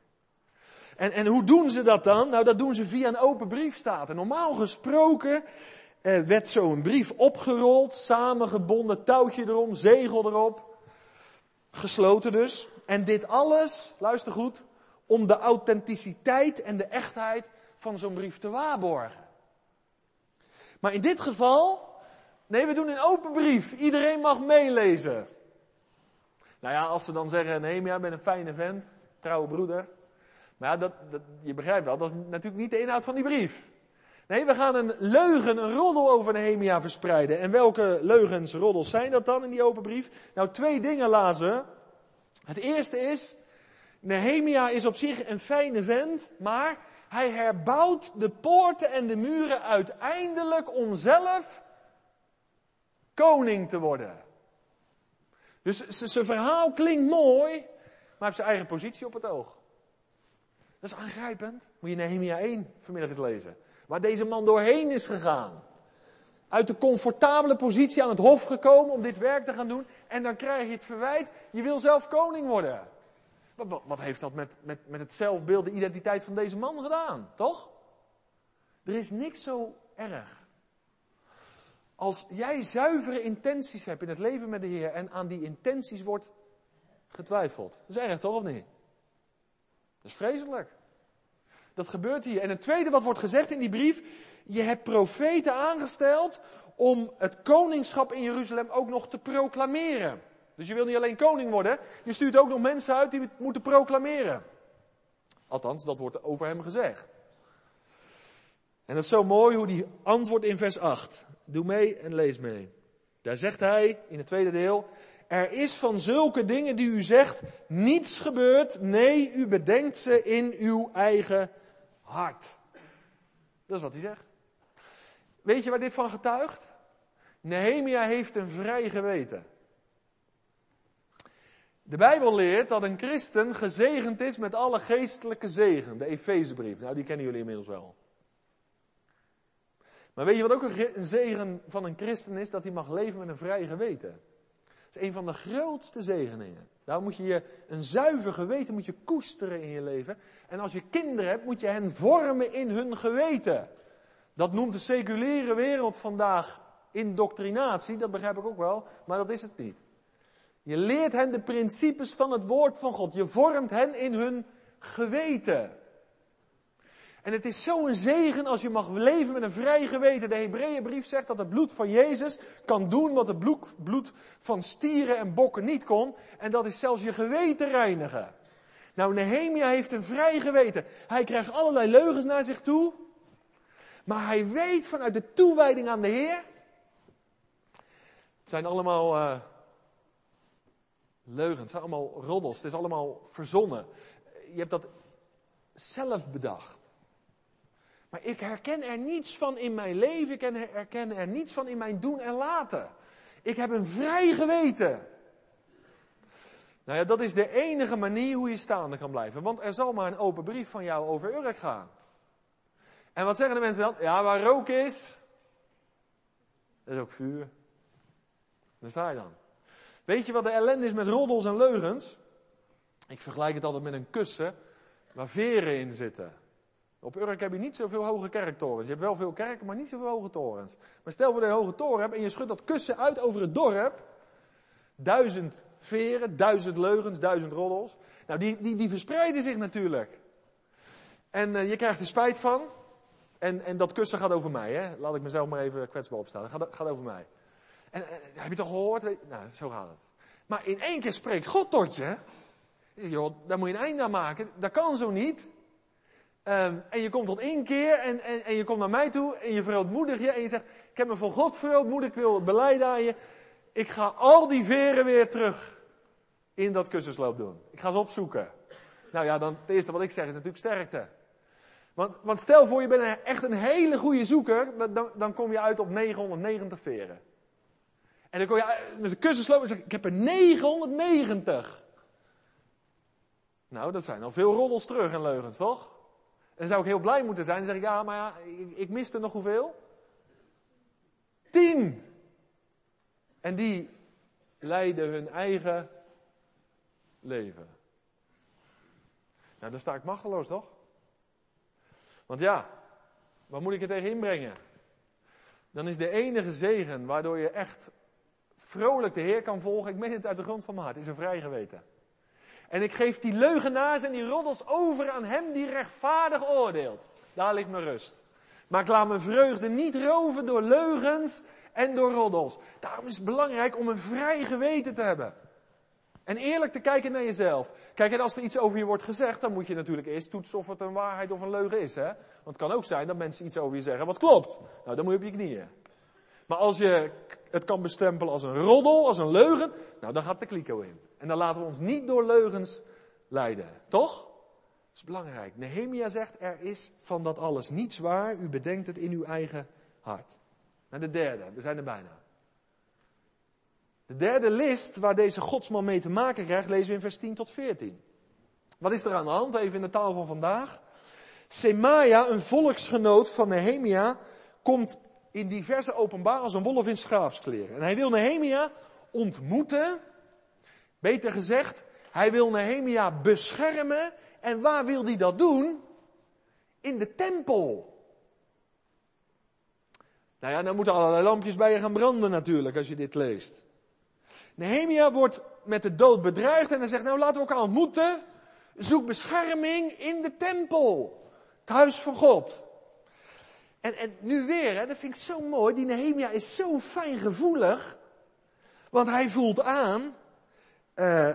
En, en hoe doen ze dat dan? Nou, dat doen ze via een open brief staat. En normaal gesproken eh, werd zo'n brief opgerold, samengebonden, touwtje erom, zegel erop. Gesloten dus. En dit alles, luister goed, om de authenticiteit en de echtheid van zo'n brief te waarborgen. Maar in dit geval, nee, we doen een open brief. Iedereen mag meelezen. Nou ja, als ze dan zeggen, nee, maar jij bent een fijne vent, trouwe broeder. Maar ja, dat, dat, je begrijpt wel, dat is natuurlijk niet de inhoud van die brief. Nee, we gaan een leugen, een roddel over Nehemia verspreiden. En welke leugens, roddels zijn dat dan in die open brief? Nou, twee dingen lazen. Het eerste is, Nehemia is op zich een fijne vent, maar hij herbouwt de poorten en de muren uiteindelijk om zelf koning te worden. Dus zijn verhaal klinkt mooi, maar heeft zijn eigen positie op het oog. Dat is aangrijpend. Moet je Nehemia 1 vanmiddag eens lezen. Waar deze man doorheen is gegaan. uit de comfortabele positie aan het hof gekomen om dit werk te gaan doen. En dan krijg je het verwijt, je wil zelf koning worden. Wat, wat, heeft dat met, met, met het zelfbeeld, de identiteit van deze man gedaan? Toch? Er is niks zo erg. Als jij zuivere intenties hebt in het leven met de Heer en aan die intenties wordt getwijfeld. Dat is erg toch of niet? Dat is vreselijk. Dat gebeurt hier. En het tweede wat wordt gezegd in die brief, je hebt profeten aangesteld om het koningschap in Jeruzalem ook nog te proclameren. Dus je wil niet alleen koning worden, je stuurt ook nog mensen uit die het moeten proclameren. Althans, dat wordt over hem gezegd. En dat is zo mooi hoe die antwoordt in vers 8. Doe mee en lees mee. Daar zegt hij in het tweede deel, er is van zulke dingen die u zegt niets gebeurd, nee, u bedenkt ze in uw eigen hart. Dat is wat hij zegt. Weet je waar dit van getuigt? Nehemia heeft een vrij geweten. De Bijbel leert dat een christen gezegend is met alle geestelijke zegen. De Efezebrief, nou die kennen jullie inmiddels wel. Maar weet je wat ook een zegen van een christen is? Dat hij mag leven met een vrij geweten. Dat is een van de grootste zegeningen. Daar moet je je een zuiver geweten moet je koesteren in je leven. En als je kinderen hebt, moet je hen vormen in hun geweten. Dat noemt de seculiere wereld vandaag indoctrinatie, dat begrijp ik ook wel, maar dat is het niet. Je leert hen de principes van het woord van God. Je vormt hen in hun geweten. En het is zo'n zegen als je mag leven met een vrij geweten. De Hebreeënbrief zegt dat het bloed van Jezus kan doen wat het bloed, van stieren en bokken niet kon. En dat is zelfs je geweten reinigen. Nou, Nehemia heeft een vrij geweten. Hij krijgt allerlei leugens naar zich toe. Maar hij weet vanuit de toewijding aan de Heer. Het zijn allemaal uh, leugens, het zijn allemaal roddels, het is allemaal verzonnen. Je hebt dat zelf bedacht. Maar ik herken er niets van in mijn leven, ik herken er niets van in mijn doen en laten. Ik heb een vrij geweten. Nou ja, dat is de enige manier hoe je staande kan blijven. Want er zal maar een open brief van jou over Urk gaan. En wat zeggen de mensen dan? Ja, waar rook is, is ook vuur. Daar sta je dan. Weet je wat de ellende is met roddels en leugens? Ik vergelijk het altijd met een kussen waar veren in zitten. Op Urk heb je niet zoveel hoge kerktorens. Je hebt wel veel kerken, maar niet zoveel hoge torens. Maar stel voor dat je een hoge toren hebt en je schudt dat kussen uit over het dorp. Duizend veren, duizend leugens, duizend roddels. Nou, die, die, die verspreiden zich natuurlijk. En uh, je krijgt er spijt van. En, en dat kussen gaat over mij, hè. Laat ik mezelf maar even kwetsbaar opstaan. Het gaat, gaat over mij. En, uh, heb je toch gehoord? Nou, zo gaat het. Maar in één keer spreekt God tot je. Joh, daar moet je een einde aan maken. Dat kan zo niet. Um, en je komt tot één keer en, en, en je komt naar mij toe en je verootmoedigt je en je zegt, ik heb me voor God verootmoedigd, ik wil beleiden aan je. Ik ga al die veren weer terug in dat kussensloop doen. Ik ga ze opzoeken. Nou ja, dan het eerste wat ik zeg is natuurlijk sterkte. Want, want stel voor je bent echt een hele goede zoeker, dan, dan kom je uit op 990 veren. En dan kom je met de kussensloop en zeg ik heb er 990. Nou, dat zijn al veel roddels terug en leugens, toch? En zou ik heel blij moeten zijn. Dan zeg ik, ja, maar ja, ik, miste nog hoeveel? Tien. En die leiden hun eigen leven. Nou, dan sta ik machteloos, toch? Want ja, wat moet ik er tegen inbrengen? Dan is de enige zegen waardoor je echt vrolijk de Heer kan volgen, ik meen het uit de grond van mijn hart, is een vrij geweten. En ik geef die leugenaars en die roddels over aan hem die rechtvaardig oordeelt. Daar ligt mijn rust. Maar ik laat mijn vreugde niet roven door leugens en door roddels. Daarom is het belangrijk om een vrij geweten te hebben. En eerlijk te kijken naar jezelf. Kijk, en als er iets over je wordt gezegd, dan moet je natuurlijk eerst toetsen of het een waarheid of een leugen is. Hè? Want het kan ook zijn dat mensen iets over je zeggen wat klopt. Nou, dan moet je op je knieën. Maar als je het kan bestempelen als een roddel, als een leugen, nou dan gaat de kliko in. En dan laten we ons niet door leugens leiden. Toch? Dat is belangrijk. Nehemia zegt, er is van dat alles niets waar. U bedenkt het in uw eigen hart. En de derde, we zijn er bijna. De derde list waar deze godsman mee te maken krijgt, lezen we in vers 10 tot 14. Wat is er aan de hand? Even in de taal van vandaag. Semaja, een volksgenoot van Nehemia, komt in diverse openbaar als een wolf in schaapskleren. En hij wil Nehemia ontmoeten. Beter gezegd, hij wil Nehemia beschermen. En waar wil hij dat doen? In de tempel. Nou ja, dan moeten allerlei lampjes bij je gaan branden natuurlijk als je dit leest. Nehemia wordt met de dood bedreigd en hij zegt, nou laten we elkaar ontmoeten. Zoek bescherming in de tempel. Het huis van God. En, en nu weer, hè, dat vind ik zo mooi, die Nehemia is zo fijngevoelig. Want hij voelt aan, uh,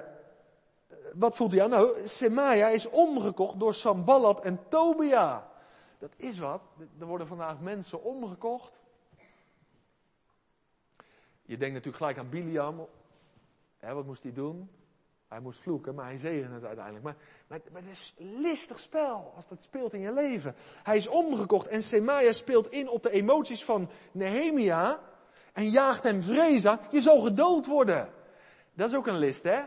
wat voelt hij aan? Nou, Semaya is omgekocht door Sambalat en Tobia. Dat is wat. Er worden vandaag mensen omgekocht. Je denkt natuurlijk gelijk aan Biliam. Hè, wat moest hij doen? Hij moest vloeken, maar hij zegende het uiteindelijk. Maar, maar, maar, het is een listig spel als dat speelt in je leven. Hij is omgekocht en Semaya speelt in op de emoties van Nehemia. En jaagt hem vrees aan. Je zal gedood worden. Dat is ook een list, hè?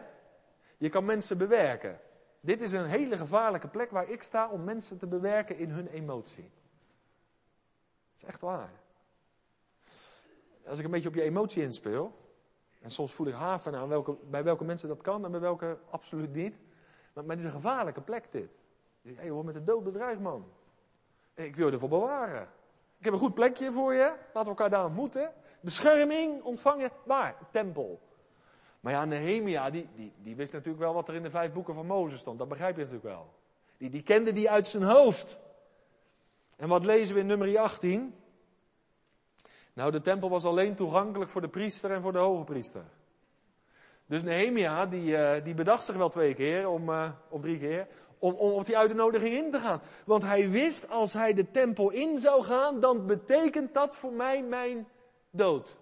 Je kan mensen bewerken. Dit is een hele gevaarlijke plek waar ik sta om mensen te bewerken in hun emotie. Dat is echt waar. Als ik een beetje op je emotie inspeel, en soms voel ik haven aan welke, bij welke mensen dat kan en bij welke absoluut niet. Maar, het is een gevaarlijke plek dit. Je zegt, hé, wordt met de dood bedreigd, man. Ik wil je ervoor bewaren. Ik heb een goed plekje voor je. Laten we elkaar daar ontmoeten. Bescherming ontvangen. Waar? Tempel. Maar ja, Nehemia, die, die, die wist natuurlijk wel wat er in de vijf boeken van Mozes stond. Dat begrijp je natuurlijk wel. Die, die kende die uit zijn hoofd. En wat lezen we in nummer 18? Nou, de tempel was alleen toegankelijk voor de priester en voor de hoge priester. Dus Nehemia, die, uh, die bedacht zich wel twee keer, om, uh, of drie keer, om, om op die uitnodiging in te gaan. Want hij wist, als hij de tempel in zou gaan, dan betekent dat voor mij mijn dood.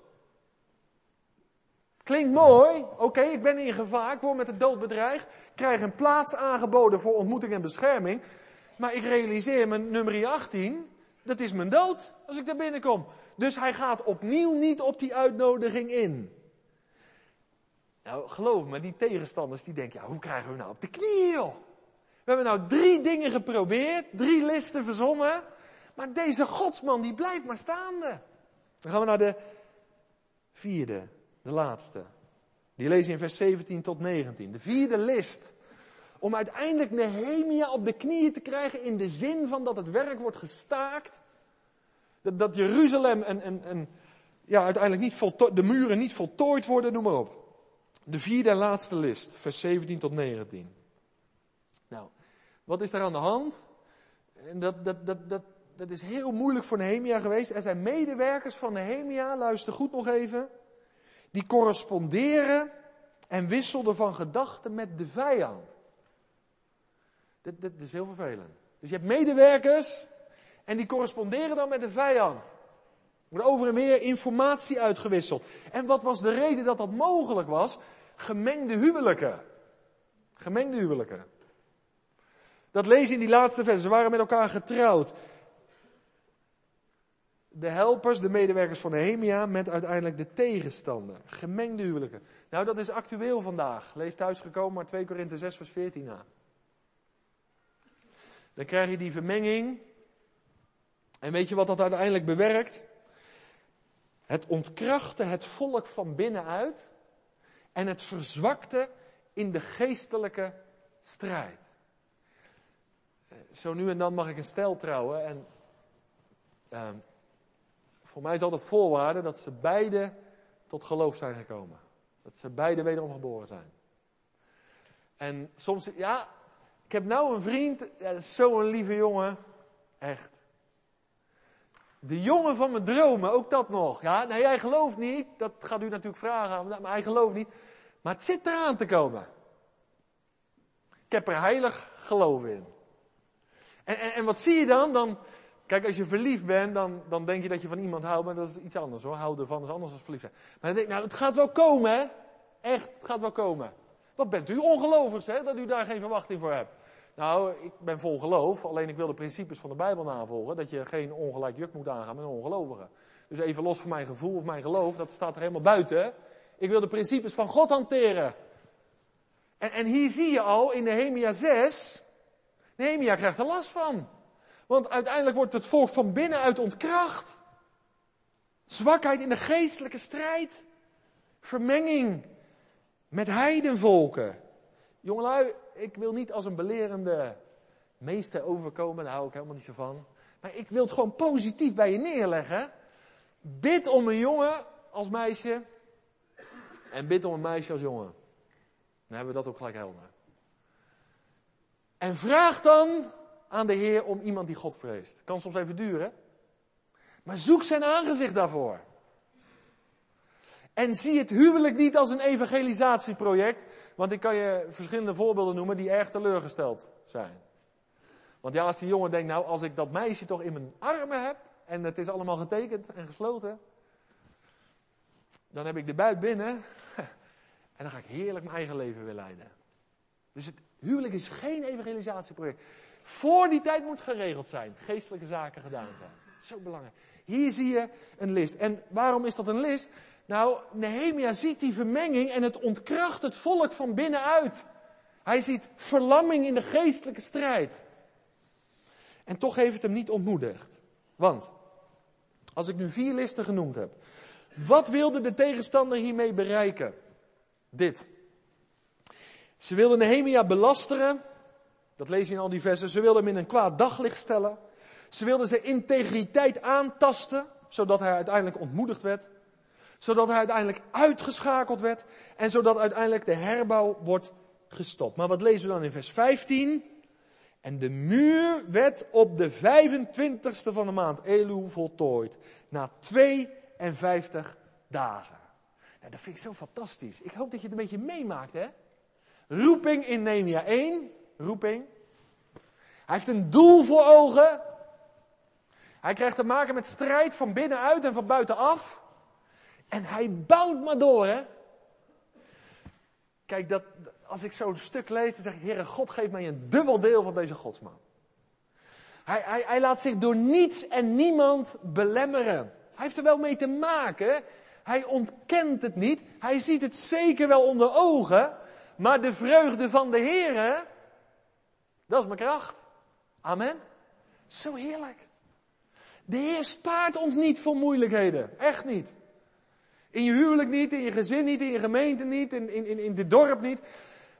Klinkt mooi, oké, ik ben in gevaar, ik word met de dood bedreigd, krijg een plaats aangeboden voor ontmoeting en bescherming. Maar ik realiseer me, nummer 18, dat is mijn dood als ik daar binnenkom. Dus hij gaat opnieuw niet op die uitnodiging in. Nou, geloof me, die tegenstanders die denken, ja, hoe krijgen we nou op de knieën? We hebben nou drie dingen geprobeerd, drie listen verzonnen, maar deze godsman die blijft maar staande. Dan gaan we naar de vierde, de laatste. Die lezen je in vers 17 tot 19. De vierde list. Om uiteindelijk Nehemia op de knieën te krijgen in de zin van dat het werk wordt gestaakt dat, dat Jeruzalem en, en, en ja, uiteindelijk niet voltooid, de muren niet voltooid worden, noem maar op. De vierde en laatste list, vers 17 tot 19. Nou, wat is daar aan de hand? En dat, dat, dat, dat, dat is heel moeilijk voor Nehemia geweest. Er zijn medewerkers van Nehemia, luister goed nog even, die corresponderen en wisselden van gedachten met de vijand. Dat, dat is heel vervelend. Dus je hebt medewerkers en die corresponderen dan met de vijand. Er wordt over en weer informatie uitgewisseld. En wat was de reden dat dat mogelijk was? Gemengde huwelijken. Gemengde huwelijken. Dat lees je in die laatste vers. Ze waren met elkaar getrouwd. De helpers, de medewerkers van Nehemia, met uiteindelijk de tegenstander. Gemengde huwelijken. Nou, dat is actueel vandaag. Lees thuisgekomen maar 2 Korinthe 6 vers 14 aan. Dan krijg je die vermenging en weet je wat dat uiteindelijk bewerkt? Het ontkrachtte het volk van binnenuit en het verzwakte in de geestelijke strijd. Zo nu en dan mag ik een stel trouwen en uh, voor mij is altijd voorwaarde dat ze beide tot geloof zijn gekomen. Dat ze beide wederom geboren zijn. En soms, ja, ik heb nou een vriend, zo'n lieve jongen, echt. De jongen van mijn dromen, ook dat nog. Ja, nou, hij gelooft niet, dat gaat u natuurlijk vragen, maar hij gelooft niet. Maar het zit eraan te komen. Ik heb er heilig geloof in. En, en, en wat zie je dan? dan? Kijk, als je verliefd bent, dan, dan denk je dat je van iemand houdt, maar dat is iets anders hoor. Houden van is anders dan verliefd zijn. Maar dan denk nou, het gaat wel komen, hè? Echt, het gaat wel komen. Wat bent u ongelovig, hè, dat u daar geen verwachting voor hebt. Nou, ik ben vol geloof, alleen ik wil de principes van de Bijbel navolgen. Dat je geen ongelijk juk moet aangaan met een ongelovige. Dus even los van mijn gevoel of mijn geloof, dat staat er helemaal buiten. Ik wil de principes van God hanteren. En, en hier zie je al in Nehemia 6, Nehemia krijgt er last van. Want uiteindelijk wordt het volk van binnenuit ontkracht. Zwakheid in de geestelijke strijd. Vermenging met heidenvolken. Jongelui, ik wil niet als een belerende meester overkomen, daar hou ik helemaal niet zo van. Maar ik wil het gewoon positief bij je neerleggen. Bid om een jongen als meisje. En bid om een meisje als jongen. Dan hebben we dat ook gelijk helder. En vraag dan aan de Heer om iemand die God vreest. Kan soms even duren. Maar zoek zijn aangezicht daarvoor. En zie het huwelijk niet als een evangelisatieproject. Want ik kan je verschillende voorbeelden noemen die erg teleurgesteld zijn. Want ja, als die jongen denkt, nou, als ik dat meisje toch in mijn armen heb. en het is allemaal getekend en gesloten. dan heb ik de buit binnen. en dan ga ik heerlijk mijn eigen leven weer leiden. Dus het huwelijk is geen evangelisatieproject. Voor die tijd moet geregeld zijn. Geestelijke zaken gedaan zijn. Zo belangrijk. Hier zie je een list. En waarom is dat een list? Nou, Nehemia ziet die vermenging en het ontkracht het volk van binnenuit. Hij ziet verlamming in de geestelijke strijd. En toch heeft het hem niet ontmoedigd. Want, als ik nu vier listen genoemd heb, wat wilde de tegenstander hiermee bereiken? Dit. Ze wilden Nehemia belasteren. Dat lees je in al die versen. Ze wilden hem in een kwaad daglicht stellen. Ze wilden zijn integriteit aantasten, zodat hij uiteindelijk ontmoedigd werd. Zodat hij uiteindelijk uitgeschakeld werd. En zodat uiteindelijk de herbouw wordt gestopt. Maar wat lezen we dan in vers 15? En de muur werd op de 25ste van de maand Elu voltooid. Na 52 dagen. Nou, dat vind ik zo fantastisch. Ik hoop dat je het een beetje meemaakt, hè? Roeping in Nehemia 1. Roeping. Hij heeft een doel voor ogen. Hij krijgt te maken met strijd van binnenuit en van buitenaf. En hij bouwt maar door, hè. Kijk, dat, als ik zo'n stuk lees, dan zeg ik, Heere God, geef mij een dubbel deel van deze godsman. Hij, hij, hij laat zich door niets en niemand belemmeren. Hij heeft er wel mee te maken. Hij ontkent het niet. Hij ziet het zeker wel onder ogen. Maar de vreugde van de Heere, dat is mijn kracht. Amen. Zo heerlijk. De Heer spaart ons niet voor moeilijkheden. Echt niet. In je huwelijk niet, in je gezin niet, in je gemeente niet, in, in, in dit dorp niet.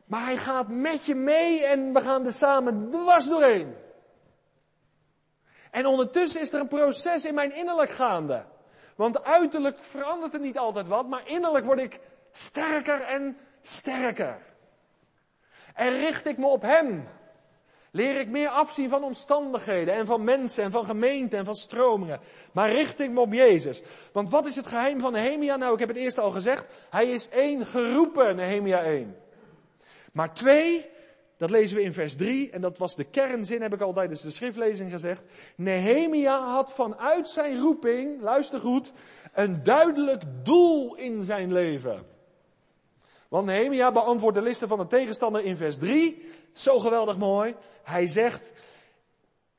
Maar hij gaat met je mee en we gaan er samen dwars doorheen. En ondertussen is er een proces in mijn innerlijk gaande. Want uiterlijk verandert er niet altijd wat, maar innerlijk word ik sterker en sterker. En richt ik me op Hem. Leer ik meer afzien van omstandigheden en van mensen en van gemeenten en van stromingen. Maar richt ik me op Jezus. Want wat is het geheim van Nehemia? Nou, ik heb het eerst al gezegd. Hij is één geroepen, Nehemia 1. Maar twee, dat lezen we in vers 3, en dat was de kernzin, heb ik al tijdens de schriftlezing gezegd. Nehemia had vanuit zijn roeping, luister goed, een duidelijk doel in zijn leven. Want Nehemia beantwoordt de listen van de tegenstander in vers 3. Zo geweldig mooi. Hij zegt,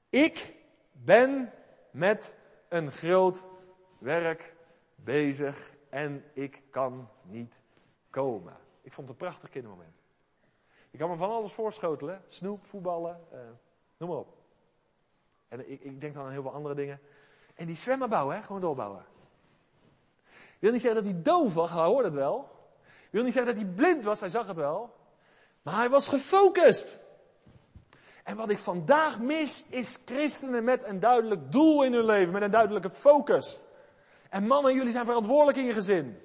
ik ben met een groot werk bezig en ik kan niet komen. Ik vond het een prachtig kindermoment. Ik kan me van alles voorschotelen. Snoep, voetballen, uh, noem maar op. En ik, ik, denk dan aan heel veel andere dingen. En die zwemmen bouwen, hè? gewoon doorbouwen. Wil niet zeggen dat hij doof was, hij hoorde het wel. Wil niet zeggen dat hij blind was, hij zag het wel. Maar hij was gefocust. En wat ik vandaag mis, is christenen met een duidelijk doel in hun leven, met een duidelijke focus. En mannen, jullie zijn verantwoordelijk in je gezin,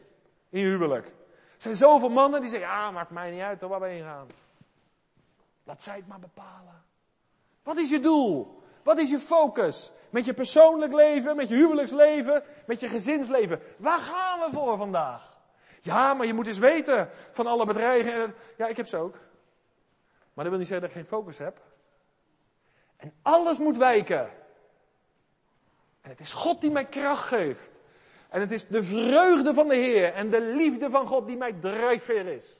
in je huwelijk. Er zijn zoveel mannen die zeggen, ja, maakt mij niet uit, waar ben je gaan? Laat zij het maar bepalen. Wat is je doel? Wat is je focus? Met je persoonlijk leven, met je huwelijksleven, met je gezinsleven. Waar gaan we voor vandaag? Ja, maar je moet eens weten van alle bedreigingen. Ja, ik heb ze ook. Maar dat wil niet zeggen dat ik geen focus heb. En alles moet wijken. En het is God die mij kracht geeft. En het is de vreugde van de Heer en de liefde van God die mij drijfveer is.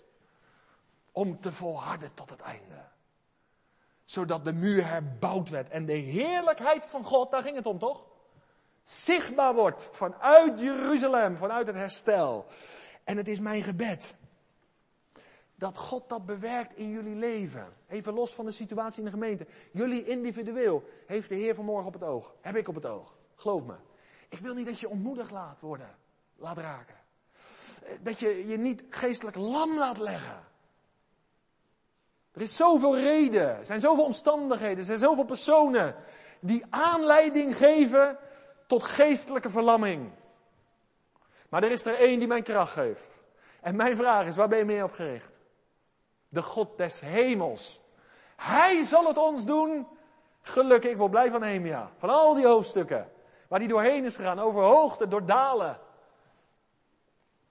Om te volharden tot het einde zodat de muur herbouwd werd. En de heerlijkheid van God, daar ging het om toch? Zichtbaar wordt vanuit Jeruzalem, vanuit het herstel. En het is mijn gebed. Dat God dat bewerkt in jullie leven. Even los van de situatie in de gemeente. Jullie individueel heeft de Heer vanmorgen op het oog. Heb ik op het oog. Geloof me. Ik wil niet dat je ontmoedigd laat worden, laat raken. Dat je je niet geestelijk lam laat leggen. Er is zoveel reden, er zijn zoveel omstandigheden, er zijn zoveel personen die aanleiding geven tot geestelijke verlamming. Maar er is er één die mijn kracht geeft. En mijn vraag is, waar ben je mee op gericht? De God des hemels. Hij zal het ons doen. Gelukkig, ik word blij van Nehemia. Van al die hoofdstukken. Waar hij doorheen is gegaan. Over hoogte, door dalen.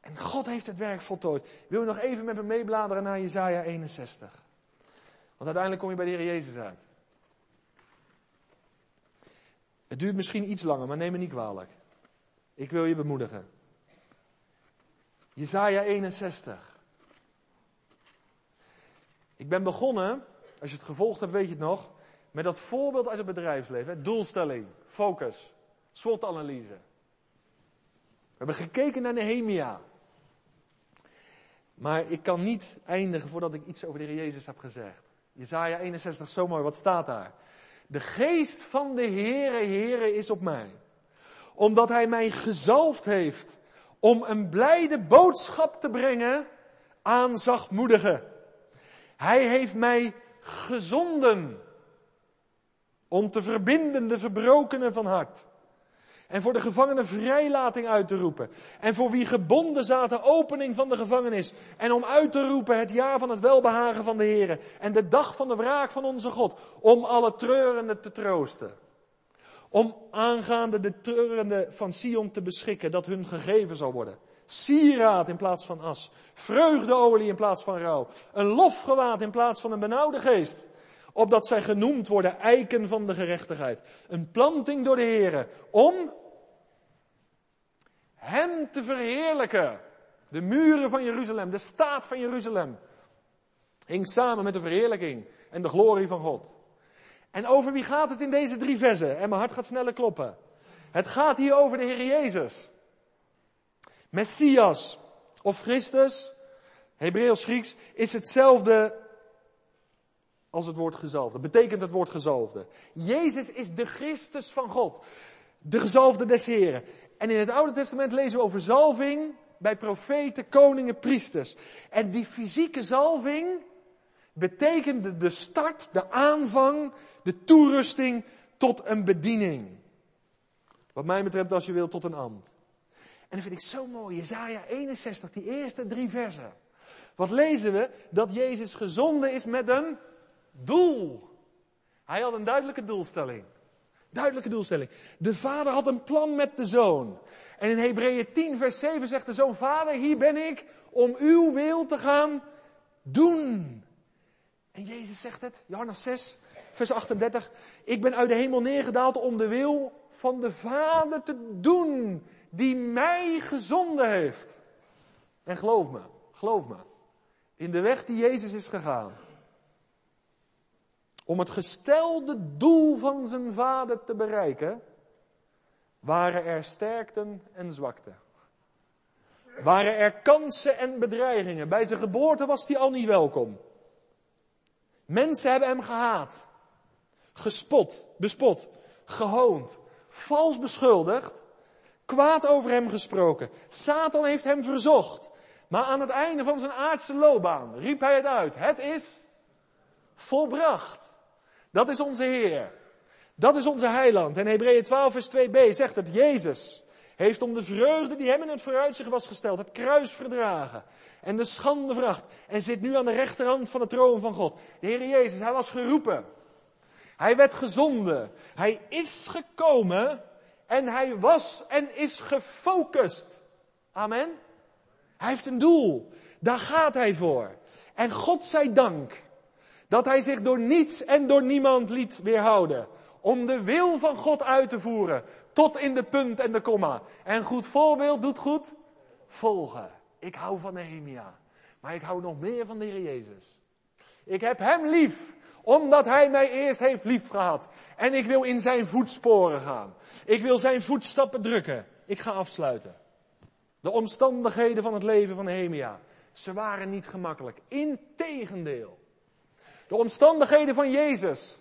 En God heeft het werk voltooid. Wil je nog even met me meebladeren naar Jezaja 61? Want uiteindelijk kom je bij de Heer Jezus uit. Het duurt misschien iets langer, maar neem me niet kwalijk. Ik wil je bemoedigen. Jezaja 61. Ik ben begonnen, als je het gevolgd hebt weet je het nog, met dat voorbeeld uit het bedrijfsleven. Doelstelling, focus, SWOT-analyse. We hebben gekeken naar Nehemia. Maar ik kan niet eindigen voordat ik iets over de Heer Jezus heb gezegd. Jezaja 61, zo mooi, wat staat daar? De geest van de Heere, Heere is op mij. Omdat Hij mij gezalfd heeft om een blijde boodschap te brengen aan zachtmoedigen. Hij heeft mij gezonden om te verbinden de verbrokenen van hart. En voor de gevangenen vrijlating uit te roepen. En voor wie gebonden zaten opening van de gevangenis. En om uit te roepen het jaar van het welbehagen van de Heer. En de dag van de wraak van onze God. Om alle treurenden te troosten. Om aangaande de treurenden van Sion te beschikken dat hun gegeven zal worden. Sieraad in plaats van as. Vreugdeolie in plaats van rouw. Een lofgewaad in plaats van een benauwde geest opdat zij genoemd worden eiken van de gerechtigheid. Een planting door de Heere, om Hem te verheerlijken. De muren van Jeruzalem, de staat van Jeruzalem, hing samen met de verheerlijking en de glorie van God. En over wie gaat het in deze drie versen? En mijn hart gaat sneller kloppen. Het gaat hier over de Heer Jezus. Messias of Christus, Hebreeuws Grieks, is hetzelfde als het woord gezalfde. Betekent het woord gezalfde. Jezus is de Christus van God. De gezalfde des Heren. En in het Oude Testament lezen we over zalving bij profeten, koningen, priesters. En die fysieke zalving betekende de start, de aanvang, de toerusting tot een bediening. Wat mij betreft, als je wil, tot een ambt. En dat vind ik zo mooi. Jezaja 61, die eerste drie versen. Wat lezen we? Dat Jezus gezonden is met een doel. Hij had een duidelijke doelstelling. Duidelijke doelstelling. De vader had een plan met de zoon. En in Hebreeën 10 vers 7 zegt de zoon, vader, hier ben ik om uw wil te gaan doen. En Jezus zegt het, Johannes 6 vers 38, ik ben uit de hemel neergedaald om de wil van de vader te doen die mij gezonden heeft. En geloof me, geloof me, in de weg die Jezus is gegaan, om het gestelde doel van zijn vader te bereiken, waren er sterkten en zwakten. Waren er kansen en bedreigingen. Bij zijn geboorte was hij al niet welkom. Mensen hebben hem gehaat, gespot, bespot, gehoond, vals beschuldigd, kwaad over hem gesproken. Satan heeft hem verzocht. Maar aan het einde van zijn aardse loopbaan riep hij het uit. Het is volbracht. Dat is onze Heer. Dat is onze heiland. En Hebreeën 12 vers 2b zegt dat Jezus heeft om de vreugde die hem in het vooruitzicht was gesteld, het kruis verdragen. En de schande vracht. En zit nu aan de rechterhand van de troon van God. De Heer Jezus, hij was geroepen. Hij werd gezonden. Hij is gekomen. En hij was en is gefocust. Amen. Hij heeft een doel. Daar gaat hij voor. En God zij dank dat hij zich door niets en door niemand liet weerhouden. Om de wil van God uit te voeren. Tot in de punt en de komma. En goed voorbeeld doet goed volgen. Ik hou van Nehemia. Maar ik hou nog meer van de Heer Jezus. Ik heb Hem lief. Omdat Hij mij eerst heeft lief gehad. En ik wil in Zijn voetsporen gaan. Ik wil Zijn voetstappen drukken. Ik ga afsluiten. De omstandigheden van het leven van Nehemia. Ze waren niet gemakkelijk. Integendeel. De omstandigheden van Jezus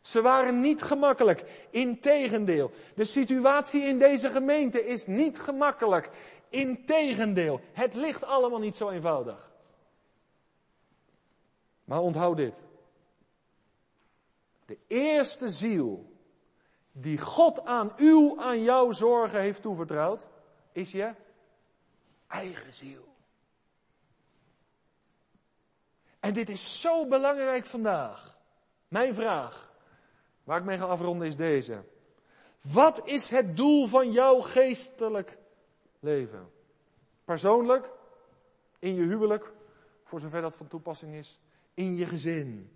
Ze waren niet gemakkelijk. Integendeel. De situatie in deze gemeente is niet gemakkelijk. Integendeel. Het ligt allemaal niet zo eenvoudig. Maar onthoud dit. De eerste ziel die God aan uw, aan jouw zorgen heeft toevertrouwd, is je eigen ziel. En dit is zo belangrijk vandaag. Mijn vraag, waar ik mee ga afronden, is deze. Wat is het doel van jouw geestelijk leven? Persoonlijk, in je huwelijk, voor zover dat van toepassing is, in je gezin.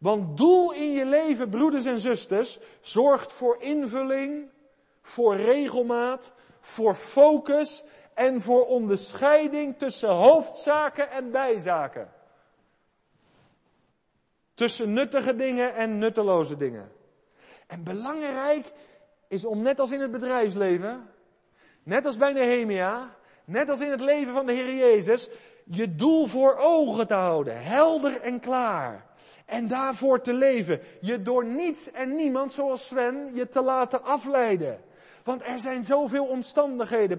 Want doel in je leven, broeders en zusters, zorgt voor invulling, voor regelmaat, voor focus en voor onderscheiding tussen hoofdzaken en bijzaken. Tussen nuttige dingen en nutteloze dingen. En belangrijk is om net als in het bedrijfsleven, net als bij Nehemia, net als in het leven van de Heer Jezus, je doel voor ogen te houden, helder en klaar. En daarvoor te leven. Je door niets en niemand, zoals Sven, je te laten afleiden. Want er zijn zoveel omstandigheden,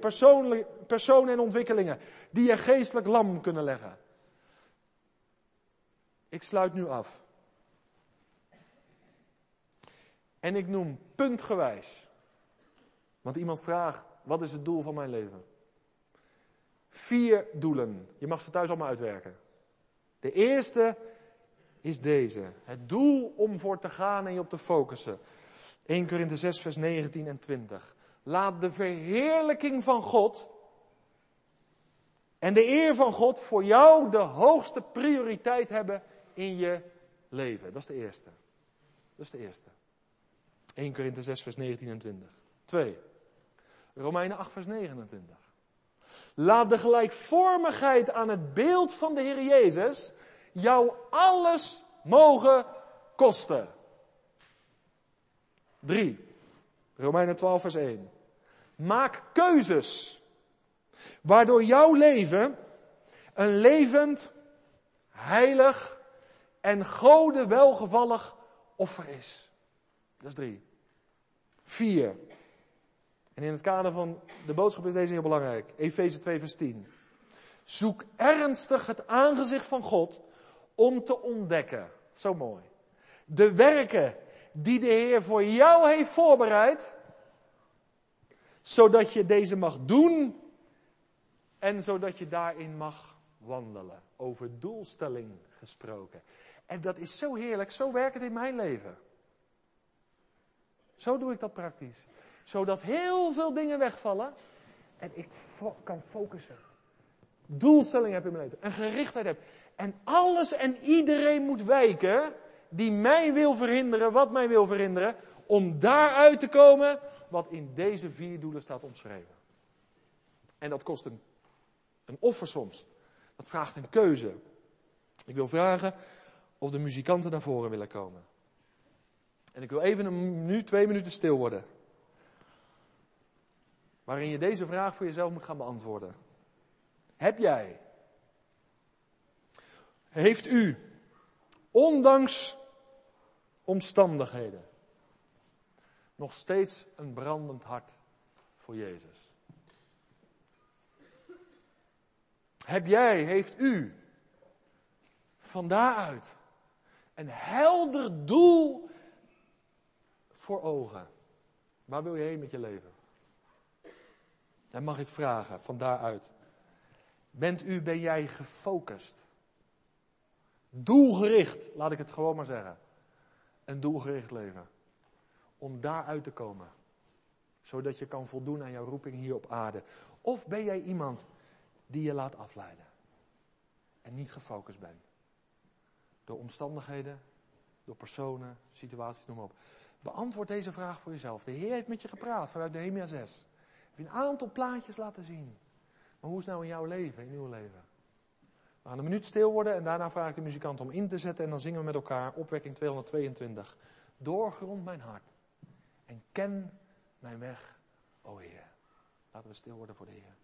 personen en ontwikkelingen, die je geestelijk lam kunnen leggen. Ik sluit nu af. En ik noem puntgewijs. Want iemand vraagt, wat is het doel van mijn leven? Vier doelen. Je mag ze thuis allemaal uitwerken. De eerste is deze. Het doel om voor te gaan en je op te focussen. 1 Korinthe 6 vers 19 en 20. Laat de verheerlijking van God en de eer van God voor jou de hoogste prioriteit hebben in je leven. Dat is de eerste. Dat is de eerste. 1 Korinthe 6 vers 19 en 20. 2. Romeinen 8 vers 29. Laat de gelijkvormigheid aan het beeld van de Heer Jezus jou alles mogen kosten. 3. Romeinen 12 vers 1. Maak keuzes. Waardoor jouw leven een levend, heilig en gode welgevallig offer is. Dat is drie. Vier. En in het kader van de boodschap is deze heel belangrijk. Efeze 2 vers 10. Zoek ernstig het aangezicht van God om te ontdekken. Zo mooi. De werken die de Heer voor jou heeft voorbereid, zodat je deze mag doen en zodat je daarin mag wandelen. Over doelstelling gesproken. En dat is zo heerlijk, zo werkt het in mijn leven. Zo doe ik dat praktisch. Zodat heel veel dingen wegvallen en ik kan focussen. Doelstelling heb in mijn leven. En gerichtheid heb. En alles en iedereen moet wijken die mij wil verhinderen, wat mij wil verhinderen, om daaruit te komen wat in deze vier doelen staat omschreven. En dat kost een, een offer soms. Dat vraagt een keuze. Ik wil vragen of de muzikanten naar voren willen komen. En ik wil even een minuut, twee minuten stil worden. Waarin je deze vraag voor jezelf moet gaan beantwoorden. Heb jij, heeft u, ondanks omstandigheden, nog steeds een brandend hart voor Jezus? Heb jij, heeft u, van daaruit een helder doel voor ogen? Waar wil je heen met je leven? Dan mag ik vragen van daaruit. Bent u, ben jij gefocust? Doelgericht, laat ik het gewoon maar zeggen. Een doelgericht leven. Om daaruit te komen. Zodat je kan voldoen aan jouw roeping hier op aarde. Of ben jij iemand die je laat afleiden. En niet gefocust bent. Door omstandigheden, door personen, situaties, noem maar op. Beantwoord deze vraag voor jezelf. De Heer heeft met je gepraat vanuit Nehemia 6. Heb je een aantal plaatjes laten zien. Maar hoe is het nou in jouw leven, in uw leven? We gaan een minuut stil worden en daarna vraag ik de muzikant om in te zetten en dan zingen we met elkaar opwekking 222. Doorgrond mijn hart en ken mijn weg, o Heer. Laten we stil worden voor de Heer.